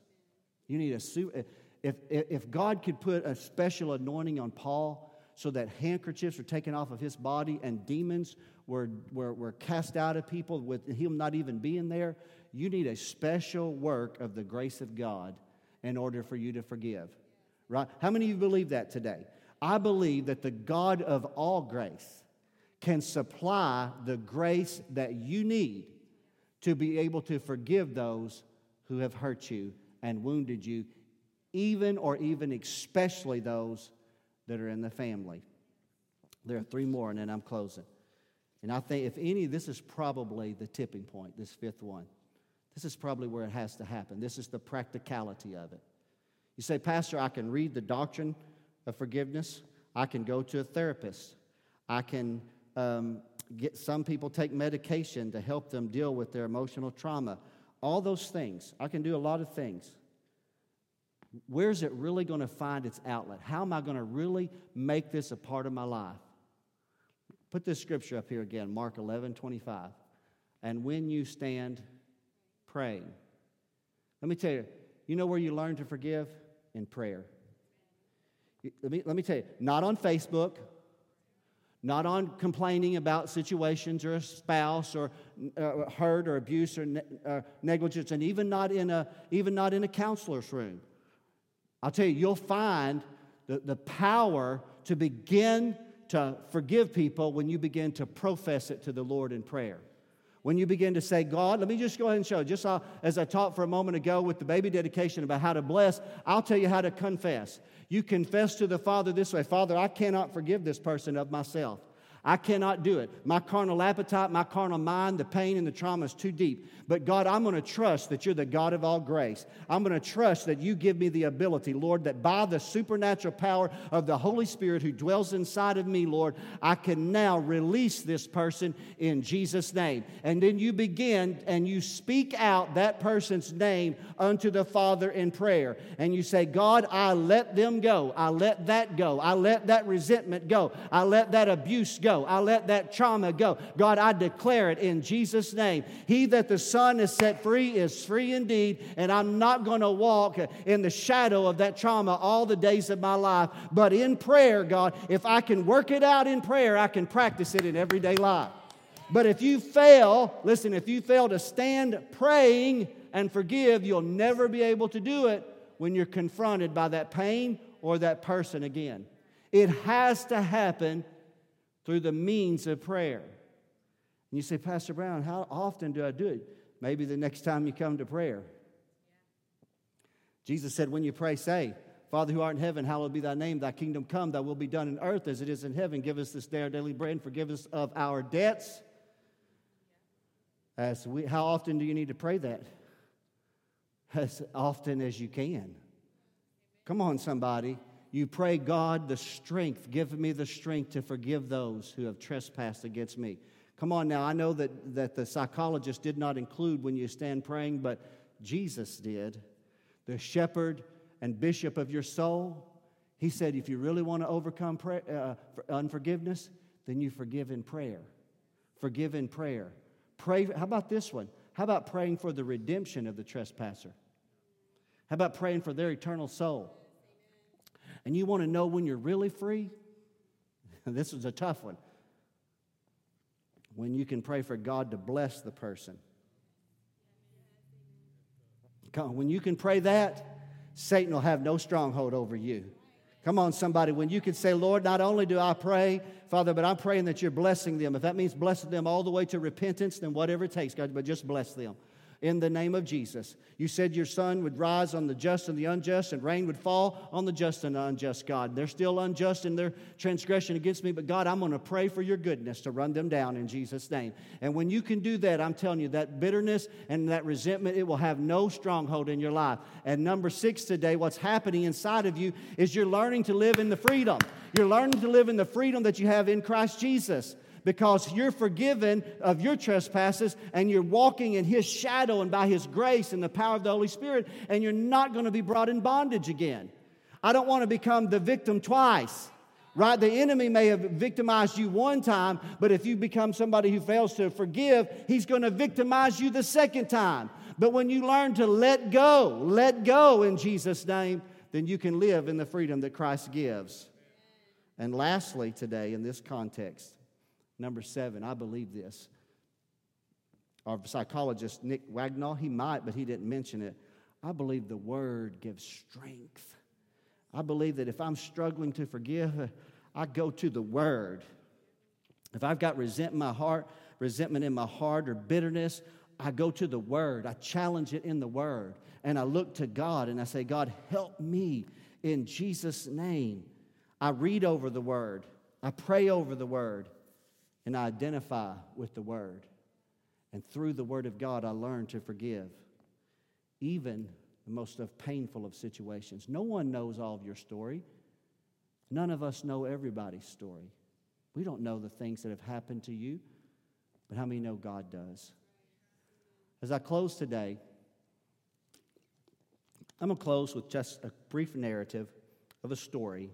You need a, if, if God could put a special anointing on Paul so that handkerchiefs were taken off of his body and demons were, were, were cast out of people with him not even being there, you need a special work of the grace of God in order for you to forgive. Right? How many of you believe that today? I believe that the God of all grace can supply the grace that you need to be able to forgive those who have hurt you and wounded you, even or even especially those that are in the family. There are three more, and then I'm closing. And I think, if any, this is probably the tipping point, this fifth one. This is probably where it has to happen. This is the practicality of it. You say, Pastor, I can read the doctrine of forgiveness, I can go to a therapist, I can um, get some people take medication to help them deal with their emotional trauma. All those things. I can do a lot of things where's it really going to find its outlet? How am I going to really make this a part of my life? Put this scripture up here again, Mark 11, 25. And when you stand praying, let me tell you, you know where you learn to forgive? In prayer. Let me, let me tell you, not on Facebook, not on complaining about situations or a spouse or uh, hurt or abuse or ne- uh, negligence, and even not in a even not in a counselor's room. I'll tell you, you'll find the, the power to begin to forgive people when you begin to profess it to the Lord in prayer. When you begin to say, God, let me just go ahead and show, just as I talked for a moment ago with the baby dedication about how to bless, I'll tell you how to confess. You confess to the Father this way Father, I cannot forgive this person of myself. I cannot do it. My carnal appetite, my carnal mind, the pain and the trauma is too deep. But God, I'm going to trust that you're the God of all grace. I'm going to trust that you give me the ability, Lord, that by the supernatural power of the Holy Spirit who dwells inside of me, Lord, I can now release this person in Jesus' name. And then you begin and you speak out that person's name unto the Father in prayer. And you say, God, I let them go. I let that go. I let that resentment go. I let that abuse go. I let that trauma go. God, I declare it in Jesus' name. He that the Son Son is set free is free indeed, and I'm not going to walk in the shadow of that trauma all the days of my life. But in prayer, God, if I can work it out in prayer, I can practice it in everyday life. But if you fail, listen, if you fail to stand praying and forgive, you'll never be able to do it when you're confronted by that pain or that person again. It has to happen through the means of prayer. And you say, Pastor Brown, how often do I do it? Maybe the next time you come to prayer. Jesus said, when you pray, say, Father who art in heaven, hallowed be thy name. Thy kingdom come, thy will be done in earth as it is in heaven. Give us this day our daily bread and forgive us of our debts. As we, how often do you need to pray that? As often as you can. Come on, somebody. You pray, God, the strength. Give me the strength to forgive those who have trespassed against me. Come on now, I know that, that the psychologist did not include when you stand praying, but Jesus did. The shepherd and bishop of your soul, he said, if you really want to overcome pray, uh, unforgiveness, then you forgive in prayer. Forgive in prayer. Pray. How about this one? How about praying for the redemption of the trespasser? How about praying for their eternal soul? And you want to know when you're really free? this is a tough one when you can pray for God to bless the person. Come, when you can pray that, Satan will have no stronghold over you. Come on, somebody. When you can say, Lord, not only do I pray, Father, but I'm praying that you're blessing them. If that means blessing them all the way to repentance, then whatever it takes, God, but just bless them in the name of Jesus. You said your sun would rise on the just and the unjust, and rain would fall on the just and the unjust, God. They're still unjust in their transgression against me, but God, I'm going to pray for your goodness to run them down in Jesus' name. And when you can do that, I'm telling you, that bitterness and that resentment, it will have no stronghold in your life. And number six today, what's happening inside of you is you're learning to live in the freedom. You're learning to live in the freedom that you have in Christ Jesus because you're forgiven of your trespasses and you're walking in His shadow and by His grace and the power of the Holy Spirit, and you're not going to be brought in bondage again. I don't want to become the victim twice. Right? The enemy may have victimized you one time, but if you become somebody who fails to forgive, he's going to victimize you the second time. But when you learn to let go, let go in Jesus' name, then you can live in the freedom that Christ gives. And lastly, today, in this context, Number seven, I believe this. Our psychologist, Nick Wignall, he might, but he didn't mention it. I believe the word gives strength. I believe that if I'm struggling to forgive, I go to the word. If I've got resentment in my heart, resentment in my heart or bitterness, I go to the word. I challenge it in the word. And I look to God and I say, God, help me in Jesus' name. I read over the word. I pray over the word and I identify with the Word. And through the Word of God, I learn to forgive, even the most of painful of situations. No one knows all of your story. None of us know everybody's story. We don't know the things that have happened to you, but how many know God does? As I close today, I'm going to close with just a brief narrative of a story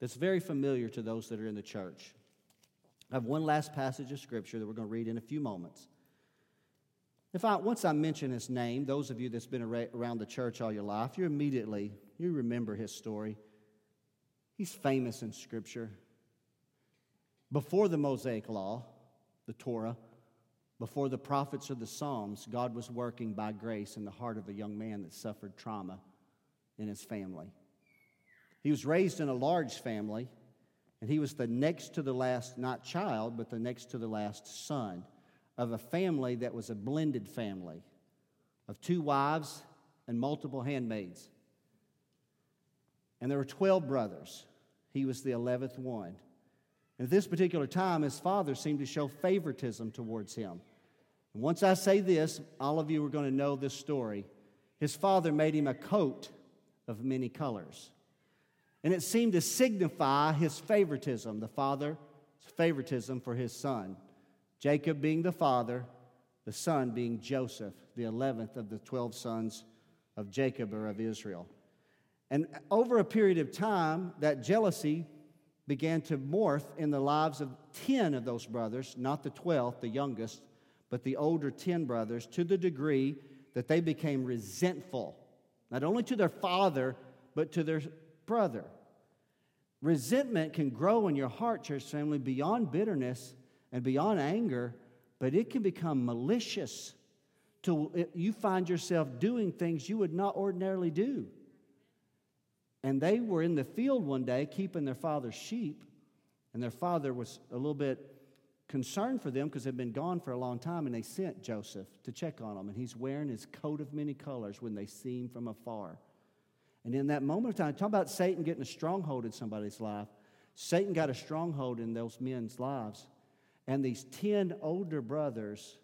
that's very familiar to those that are in the church. I have one last passage of scripture that we're going to read in a few moments. If I, once I mention his name, those of you that's been around the church all your life, you immediately, you remember his story. He's famous in scripture. Before the Mosaic law, the Torah, before the prophets or the Psalms, God was working by grace in the heart of a young man that suffered trauma in his family. He was raised in a large family and he was the next to the last, not child, but the next to the last son of a family that was a blended family of two wives and multiple handmaids. And there were 12 brothers. He was the 11th one. At this particular time, his father seemed to show favoritism towards him. And once I say this, all of you are going to know this story. His father made him a coat of many colors. And it seemed to signify his favoritism, the father's favoritism for his son. Jacob being the father, the son being Joseph, the 11th of the 12 sons of Jacob or of Israel. And over a period of time, that jealousy began to morph in the lives of 10 of those brothers, not the 12th, the youngest, but the older 10 brothers, to the degree that they became resentful, not only to their father, but to their brother. Resentment can grow in your heart, church family, beyond bitterness and beyond anger, but it can become malicious till you find yourself doing things you would not ordinarily do. And they were in the field one day keeping their father's sheep, and their father was a little bit concerned for them because they'd been gone for a long time, and they sent Joseph to check on them. And he's wearing his coat of many colors when they see him from afar. And in that moment of time, talk about Satan getting a stronghold in somebody's life. Satan got a stronghold in those men's lives. And these 10 older brothers,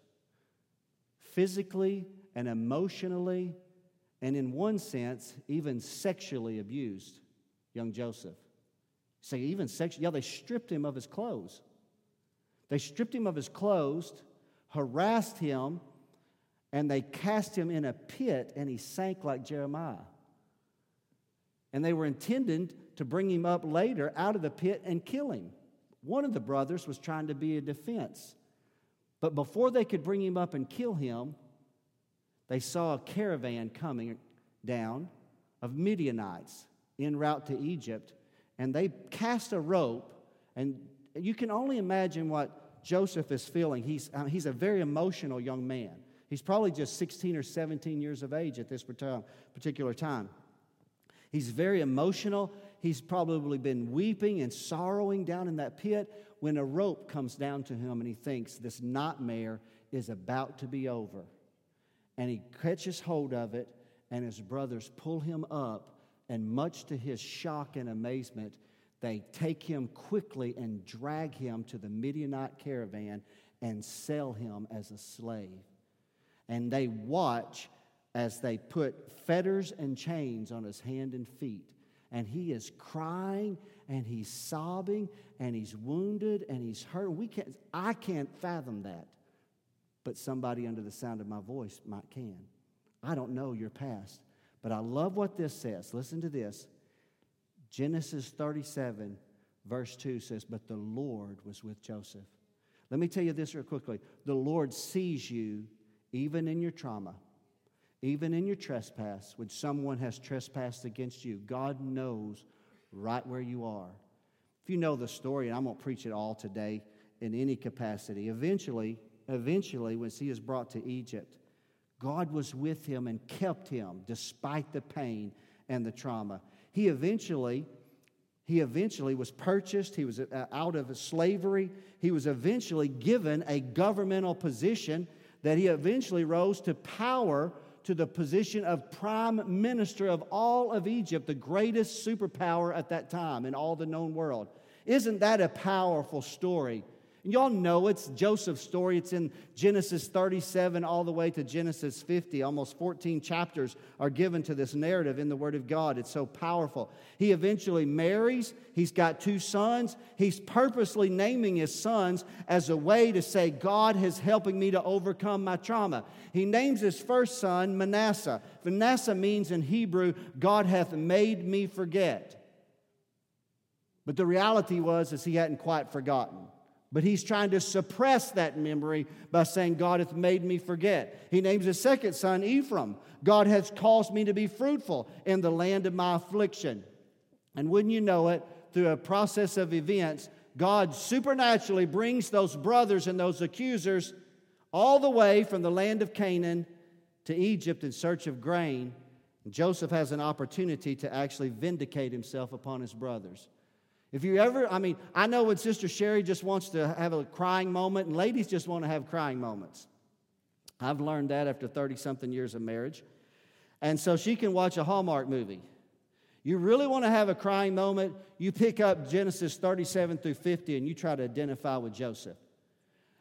physically and emotionally, and in one sense, even sexually abused young Joseph. Say, even sexually, yeah, they stripped him of his clothes. They stripped him of his clothes, harassed him, and they cast him in a pit, and he sank like Jeremiah. And they were intended to bring him up later out of the pit and kill him. One of the brothers was trying to be a defense. But before they could bring him up and kill him, they saw a caravan coming down of Midianites en route to Egypt, and they cast a rope. And you can only imagine what Joseph is feeling. He's, uh, he's a very emotional young man. He's probably just 16 or 17 years of age at this particular time. He's very emotional. He's probably been weeping and sorrowing down in that pit when a rope comes down to him and he thinks this nightmare is about to be over. And he catches hold of it, and his brothers pull him up, and much to his shock and amazement, they take him quickly and drag him to the Midianite caravan and sell him as a slave. And they watch as they put fetters and chains on his hand and feet. And he is crying and he's sobbing and he's wounded and he's hurt. We can't, I can't fathom that. But somebody under the sound of my voice might can. I don't know your past. But I love what this says. Listen to this. Genesis 37, verse 2 says, But the Lord was with Joseph. Let me tell you this real quickly. The Lord sees you even in your trauma even in your trespass, when someone has trespassed against you, God knows right where you are. If you know the story, and I'm going to preach it all today in any capacity, eventually, eventually, when he is brought to Egypt, God was with him and kept him despite the pain and the trauma. He eventually he eventually was purchased. He was uh, out of slavery. He was eventually given a governmental position that he eventually rose to power to the position of prime minister of all of Egypt, the greatest superpower at that time in all the known world. Isn't that a powerful story? And y'all know it's Joseph's story. It's in Genesis 37 all the way to Genesis 50. Almost 14 chapters are given to this narrative in the Word of God. It's so powerful. He eventually marries. He's got two sons. He's purposely naming his sons as a way to say, God is helping me to overcome my trauma. He names his first son Manasseh. Manasseh means in Hebrew, God hath made me forget. But the reality was is he hadn't quite forgotten. But he's trying to suppress that memory by saying, God hath made me forget. He names his second son Ephraim. God has caused me to be fruitful in the land of my affliction. And wouldn't you know it, through a process of events, God supernaturally brings those brothers and those accusers all the way from the land of Canaan to Egypt in search of grain. Joseph has an opportunity to actually vindicate himself upon his brothers. If you ever, I mean, I know when Sister Sherry just wants to have a crying moment, and ladies just want to have crying moments. I've learned that after 30 something years of marriage. And so she can watch a Hallmark movie. You really want to have a crying moment, you pick up Genesis 37 through 50 and you try to identify with Joseph.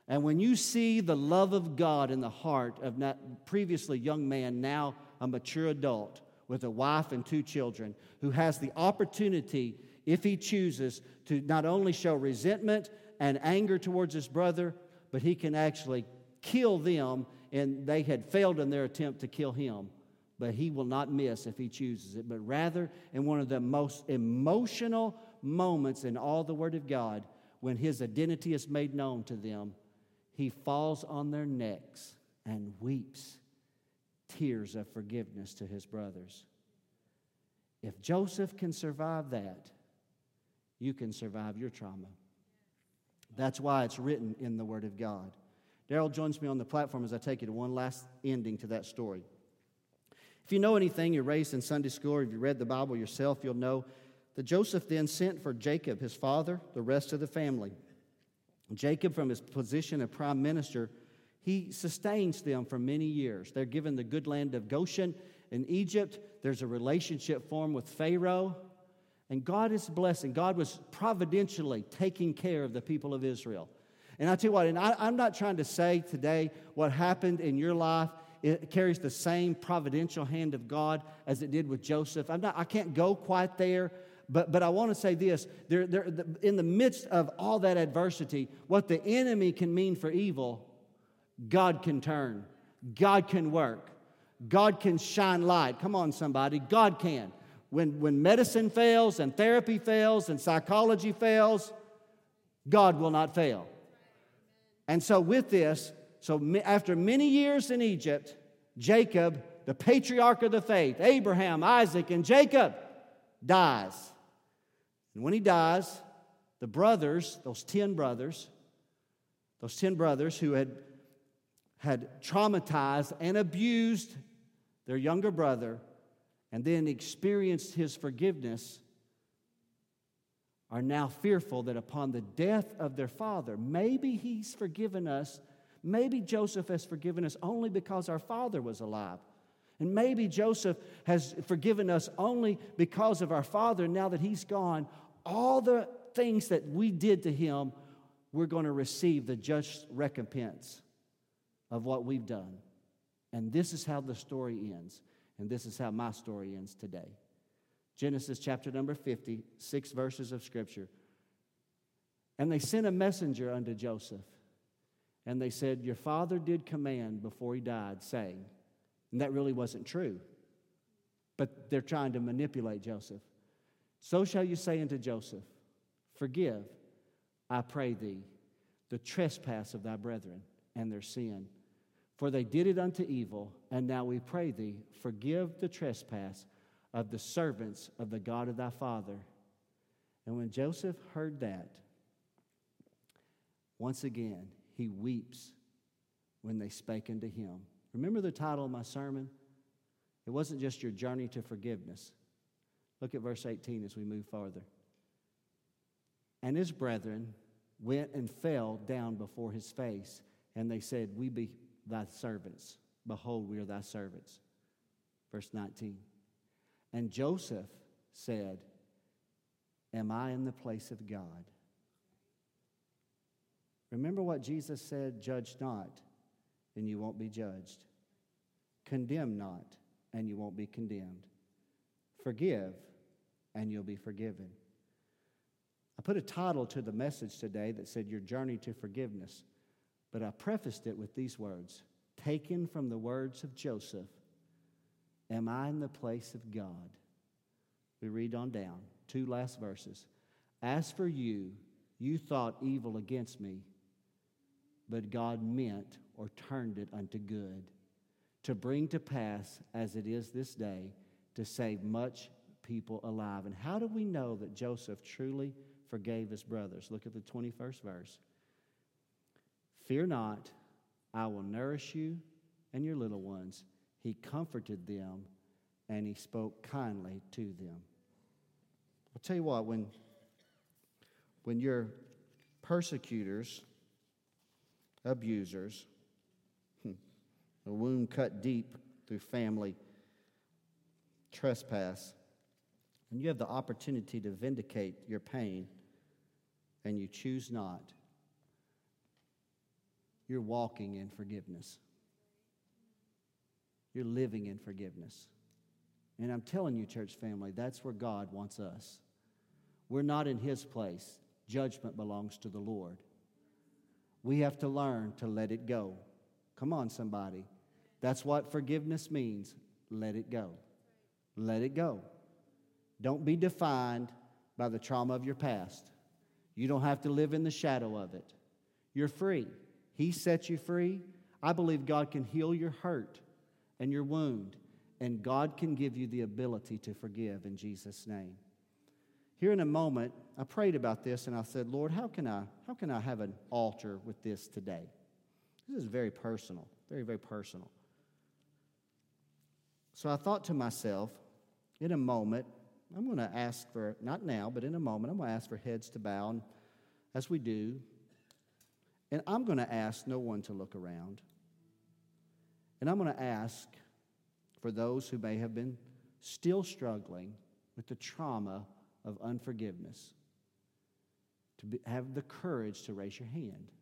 And when you see the love of God in the heart of that previously young man, now a mature adult with a wife and two children, who has the opportunity if he chooses to not only show resentment and anger towards his brother, but he can actually kill them, and they had failed in their attempt to kill him. But he will not miss if he chooses it, but rather in one of the most emotional moments in all the Word of God, when his identity is made known to them, he falls on their necks and weeps tears of forgiveness to his brothers. If Joseph can survive that, you can survive your trauma. That's why it's written in the Word of God. Daryl joins me on the platform as I take you to one last ending to that story. If you know anything, you're raised in Sunday school, or if you read the Bible yourself, you'll know that Joseph then sent for Jacob, his father, the rest of the family. Jacob, from his position of prime minister, he sustains them for many years. They're given the good land of Goshen, in Egypt. There's a relationship formed with Pharaoh. And God is blessing. God was providentially taking care of the people of Israel. And I tell you what, and I, I'm not trying to say today what happened in your life it carries the same providential hand of God as it did with Joseph. I'm not, I can't go quite there, but, but I want to say this. In the midst of all that adversity, what the enemy can mean for evil, God can turn, God can work, God can shine light. Come on, somebody, God can. When, when medicine fails and therapy fails and psychology fails, God will not fail. And so, with this, so after many years in Egypt, Jacob, the patriarch of the faith, Abraham, Isaac, and Jacob, dies. And when he dies, the brothers, those 10 brothers, those 10 brothers who had, had traumatized and abused their younger brother and then experienced his forgiveness are now fearful that upon the death of their father, maybe he's forgiven us. Maybe Joseph has forgiven us only because our father was alive. And maybe Joseph has forgiven us only because of our father. Now that he's gone, all the things that we did to him, we're going to receive the just recompense of what we've done. And this is how the story ends. And this is how my story ends today. Genesis chapter number 50, six verses of scripture. And they sent a messenger unto Joseph. And they said, Your father did command before he died, saying, and that really wasn't true. But they're trying to manipulate Joseph. So shall you say unto Joseph, Forgive, I pray thee, the trespass of thy brethren and their sin for they did it unto evil, and now we pray thee, forgive the trespass of the servants of the God of thy father. And when Joseph heard that, once again he weeps when they spake unto him. Remember the title of my sermon? It wasn't just your journey to forgiveness. Look at verse 18 as we move farther. And his brethren went and fell down before his face, and they said, We be thy servants. Behold, we are thy servants. Verse 19. And Joseph said, Am I in the place of God? Remember what Jesus said judge not, and you won't be judged. Condemn not, and you won't be condemned. Forgive, and you'll be forgiven. I put a title to the message today that said Your Journey to Forgiveness. But I prefaced it with these words taken from the words of Joseph Am I in the place of God? We read on down, two last verses. As for you, you thought evil against me, but God meant or turned it unto good, to bring to pass, as it is this day, to save much people alive. And how do we know that Joseph truly forgave his brothers? Look at the 21st verse. Fear not, I will nourish you and your little ones. He comforted them and he spoke kindly to them. I'll tell you what, when, when your persecutors, abusers, hmm, a wound cut deep through family trespass, and you have the opportunity to vindicate your pain, and you choose not, you're walking in forgiveness. You're living in forgiveness. And I'm telling you, church family, that's where God wants us. We're not in His place. Judgment belongs to the Lord. We have to learn to let it go. Come on, somebody. That's what forgiveness means. Let it go. Let it go. Don't be defined by the trauma of your past. You don't have to live in the shadow of it. You're free. He set you free. I believe God can heal your hurt and your wound, and God can give you the ability to forgive in Jesus' name. Here in a moment, I prayed about this and I said, Lord, how can I, how can I have an altar with this today? This is very personal, very, very personal. So I thought to myself, in a moment, I'm going to ask for, not now, but in a moment, I'm going to ask for heads to bow. And as we do, and I'm going to ask no one to look around. And I'm going to ask for those who may have been still struggling with the trauma of unforgiveness to be, have the courage to raise your hand.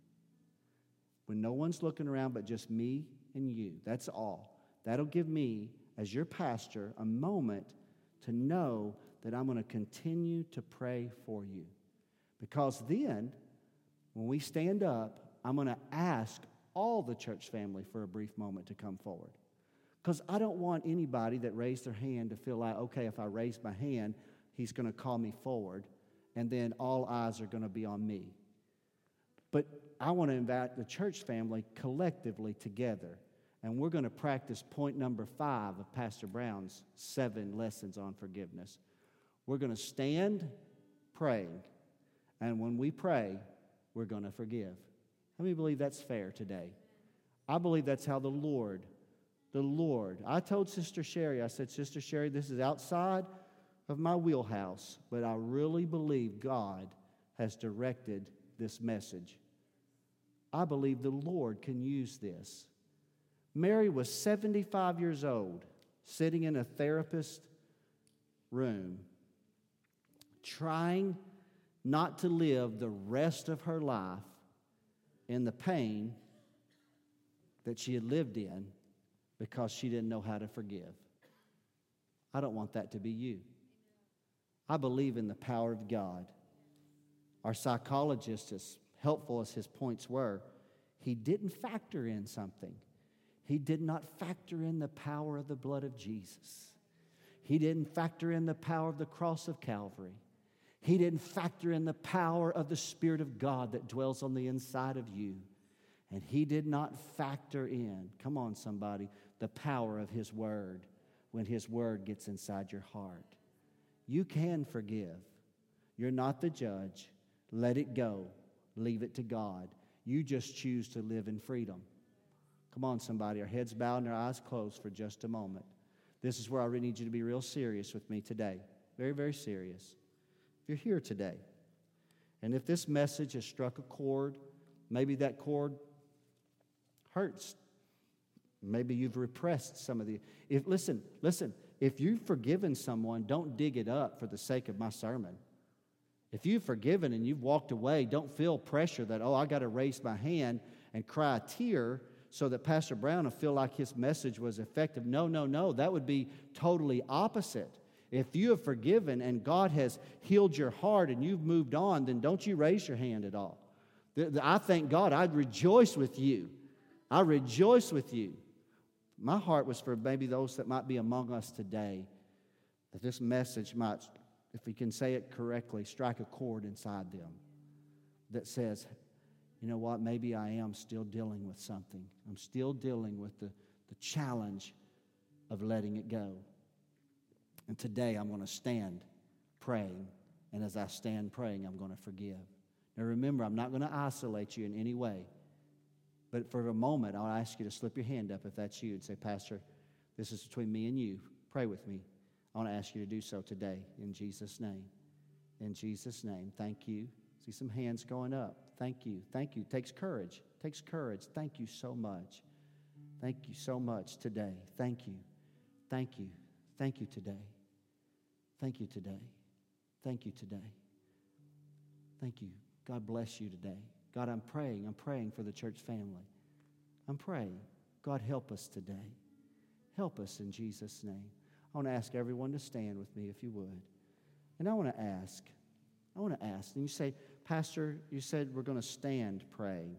When no one's looking around but just me and you, that's all. That'll give me, as your pastor, a moment to know that I'm going to continue to pray for you. Because then, when we stand up, I'm going to ask all the church family for a brief moment to come forward. Because I don't want anybody that raised their hand to feel like, okay, if I raise my hand, he's going to call me forward, and then all eyes are going to be on me. But I want to invite the church family collectively together, and we're going to practice point number five of Pastor Brown's seven lessons on forgiveness. We're going to stand praying, and when we pray, we're going to forgive. How many believe that's fair today? I believe that's how the Lord the Lord. I told Sister Sherry, I said, Sister Sherry, this is outside of my wheelhouse, but I really believe God has directed this message. I believe the Lord can use this. Mary was 75 years old, sitting in a therapist room, trying not to live the rest of her life in the pain that she had lived in because she didn't know how to forgive. I don't want that to be you. I believe in the power of God. Our psychologist, as helpful as his points were, he didn't factor in something. He did not factor in the power of the blood of Jesus. He didn't factor in the power of the cross of Calvary. He didn't factor in the power of the Spirit of God that dwells on the inside of you. And he did not factor in, come on, somebody, the power of His Word when His Word gets inside your heart. You can forgive. You're not the judge. Let it go. Leave it to God. You just choose to live in freedom. Come on, somebody. Our heads bowed and our eyes closed for just a moment. This is where I really need you to be real serious with me today. Very, very serious. If you're here today, and if this message has struck a chord, maybe that chord hurts Maybe you've repressed some of the. If listen, listen. If you've forgiven someone, don't dig it up for the sake of my sermon. If you've forgiven and you've walked away, don't feel pressure that oh I got to raise my hand and cry a tear so that Pastor Brown will feel like his message was effective. No, no, no. That would be totally opposite. If you have forgiven and God has healed your heart and you've moved on, then don't you raise your hand at all. I thank God. I'd rejoice with you. I rejoice with you. My heart was for maybe those that might be among us today, that this message might, if we can say it correctly, strike a chord inside them that says, you know what, maybe I am still dealing with something. I'm still dealing with the, the challenge of letting it go. And today I'm going to stand praying. And as I stand praying, I'm going to forgive. Now remember, I'm not going to isolate you in any way. But for a moment, I'll ask you to slip your hand up if that's you and say, Pastor, this is between me and you. Pray with me. I want to ask you to do so today in Jesus' name. In Jesus' name, thank you. See some hands going up. Thank you. Thank you. Takes courage. Takes courage. Thank you so much. Thank you so much today. Thank you. Thank you. Thank you today. Thank you today. Thank you today. Thank you. God bless you today. God, I'm praying. I'm praying for the church family. I'm praying. God, help us today. Help us in Jesus' name. I want to ask everyone to stand with me if you would. And I want to ask, I want to ask, and you say, Pastor, you said we're going to stand praying.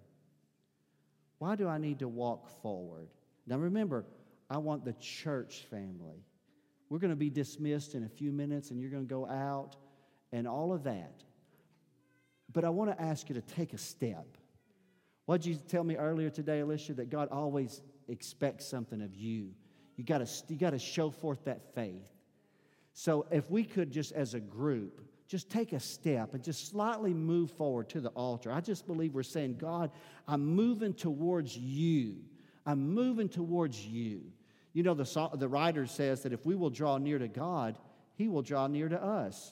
Why do I need to walk forward? Now remember, I want the church family. We're going to be dismissed in a few minutes and you're going to go out and all of that. But I want to ask you to take a step. What did you tell me earlier today, Alicia, that God always expects something of you? You got to you got to show forth that faith. So if we could just as a group just take a step and just slightly move forward to the altar. I just believe we're saying, God, I'm moving towards you. I'm moving towards you. You know, the, the writer says that if we will draw near to God, He will draw near to us.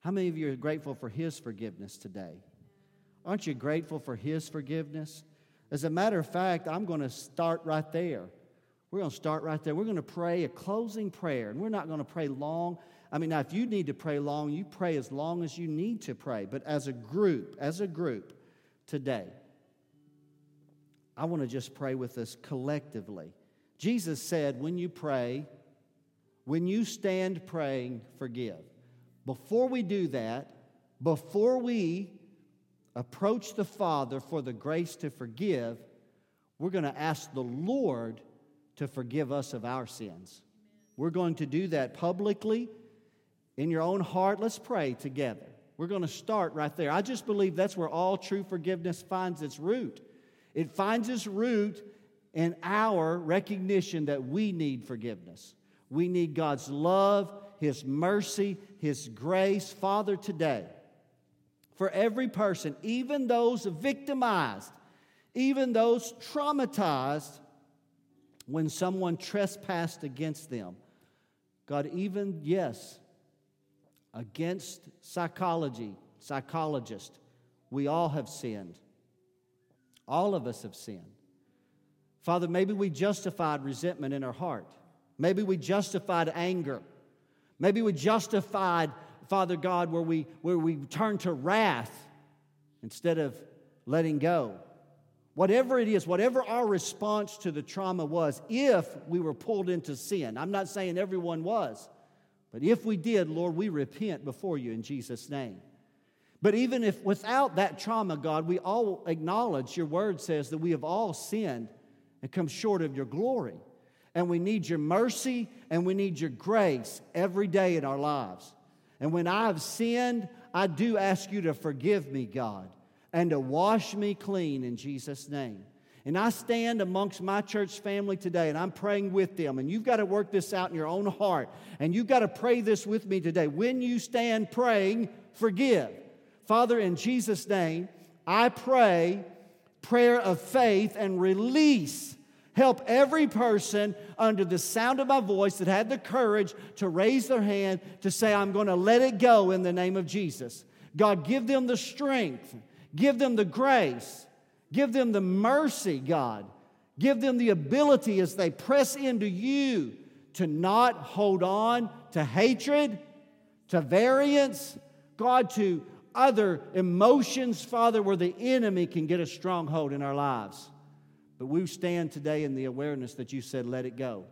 How many of you are grateful for His forgiveness today? Aren't you grateful for His forgiveness? As a matter of fact, I'm going to start right there. We're going to start right there. We're going to pray a closing prayer, and we're not going to pray long. I mean, now, if you need to pray long, you pray as long as you need to pray. But as a group, as a group today, I want to just pray with us collectively. Jesus said, when you pray, when you stand praying, forgive. Before we do that, before we approach the Father for the grace to forgive, we're going to ask the Lord to forgive us of our sins. We're going to do that publicly in your own heart. Let's pray together. We're going to start right there. I just believe that's where all true forgiveness finds its root. It finds its root in our recognition that we need forgiveness. We need God's love, His mercy, His grace. Father, today, for every person, even those victimized, even those traumatized when someone trespassed against them. God, even, yes, against psychology, psychologist, we all have sinned. All of us have sinned. Father, maybe we justified resentment in our heart. Maybe we justified anger. Maybe we justified, Father God, where we, where we turned to wrath instead of letting go. Whatever it is, whatever our response to the trauma was, if we were pulled into sin, I'm not saying everyone was, but if we did, Lord, we repent before you in Jesus' name. But even if without that trauma, God, we all acknowledge your word says that we have all sinned and come short of your glory. And we need your mercy and we need your grace every day in our lives. And when I've sinned, I do ask you to forgive me, God and to wash me clean in Jesus' name. And I stand amongst my church family today and I'm praying with them. And you've got to work this out in your own heart. And you've got to pray this with me today. When you stand praying, forgive. Father, in Jesus' name, I pray prayer of faith and release. Help every person under the sound of my voice that had the courage to raise their hand to say, I'm going to let it go in the name of Jesus. God, give them the strength Give them the grace. Give them the mercy, God. Give them the ability as they press into you to not hold on to hatred, to variance, God, to other emotions, Father, where the enemy can get a stronghold in our lives. But we stand today in the awareness that you said, let it go.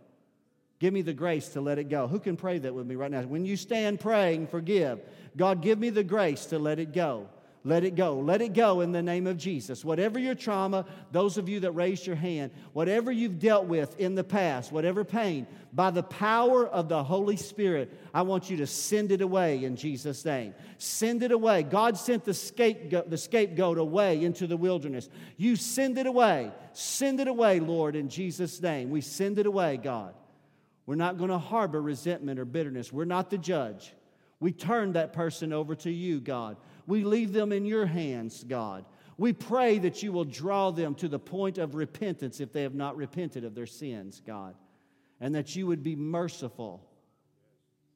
Give me the grace to let it go. Who can pray that with me right now? When you stand praying, forgive. God, give me the grace to let it go. Let it go. Let it go in the name of Jesus. Whatever your trauma, those of you that raised your hand, whatever you've dealt with in the past, whatever pain, by the power of the Holy Spirit, I want you to send it away in Jesus' name. Send it away. God sent the scapegoat, the scapegoat away into the wilderness. You send it away. Send it away, Lord, in Jesus' name. We send it away, God. We're not going to harbor resentment or bitterness. We're not the judge. We turn that person over to you, God. We leave them in your hands, God. We pray that you will draw them to the point of repentance if they have not repented of their sins, God, and that you would be merciful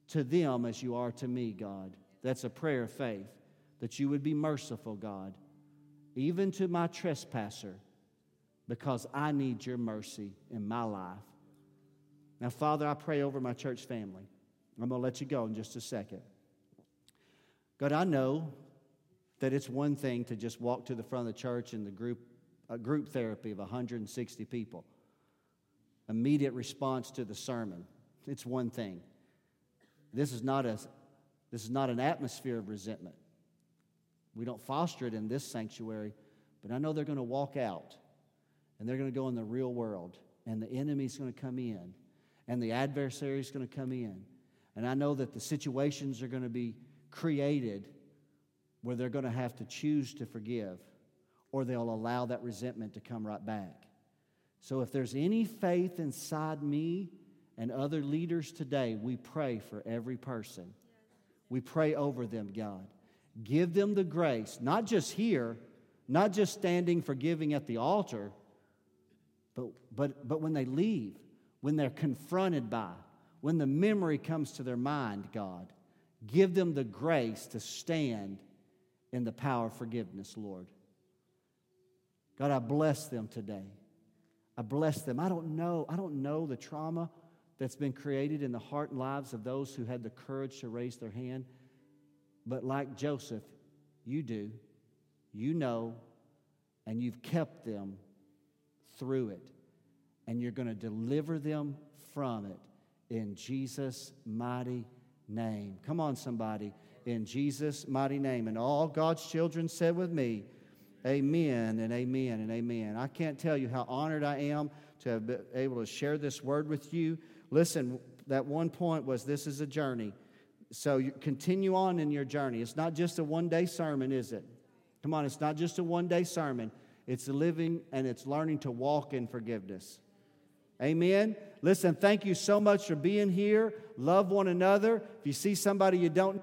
to them as you are to me, God. That's a prayer of faith, that you would be merciful, God, even to my trespasser, because I need your mercy in my life. Now, Father, I pray over my church family. I'm going to let you go in just a second. God, I know that it's one thing to just walk to the front of the church in the group, a group therapy of 160 people. Immediate response to the sermon. It's one thing. This is not a this is not an atmosphere of resentment. We don't foster it in this sanctuary, but I know they're going to walk out and they're going to go in the real world and the enemy's going to come in and the adversary is going to come in. And I know that the situations are going to be created where they're going to have to choose to forgive or they'll allow that resentment to come right back. So if there's any faith inside me and other leaders today, we pray for every person. We pray over them, God. Give them the grace, not just here, not just standing forgiving at the altar, but, but, but when they leave, when they're confronted by, when the memory comes to their mind, God, give them the grace to stand in the power of forgiveness, Lord. God, I bless them today. I bless them. I don't know. I don't know the trauma that's been created in the heart and lives of those who had the courage to raise their hand. But like Joseph, you do. You know, and you've kept them through it. And you're going to deliver them from it in Jesus' mighty name. Come on, somebody. In Jesus' mighty name. And all God's children said with me, Amen and amen and amen. I can't tell you how honored I am to have been able to share this word with you. Listen, that one point was this is a journey. So continue on in your journey. It's not just a one day sermon, is it? Come on, it's not just a one day sermon. It's living and it's learning to walk in forgiveness. Amen. Listen, thank you so much for being here. Love one another. If you see somebody you don't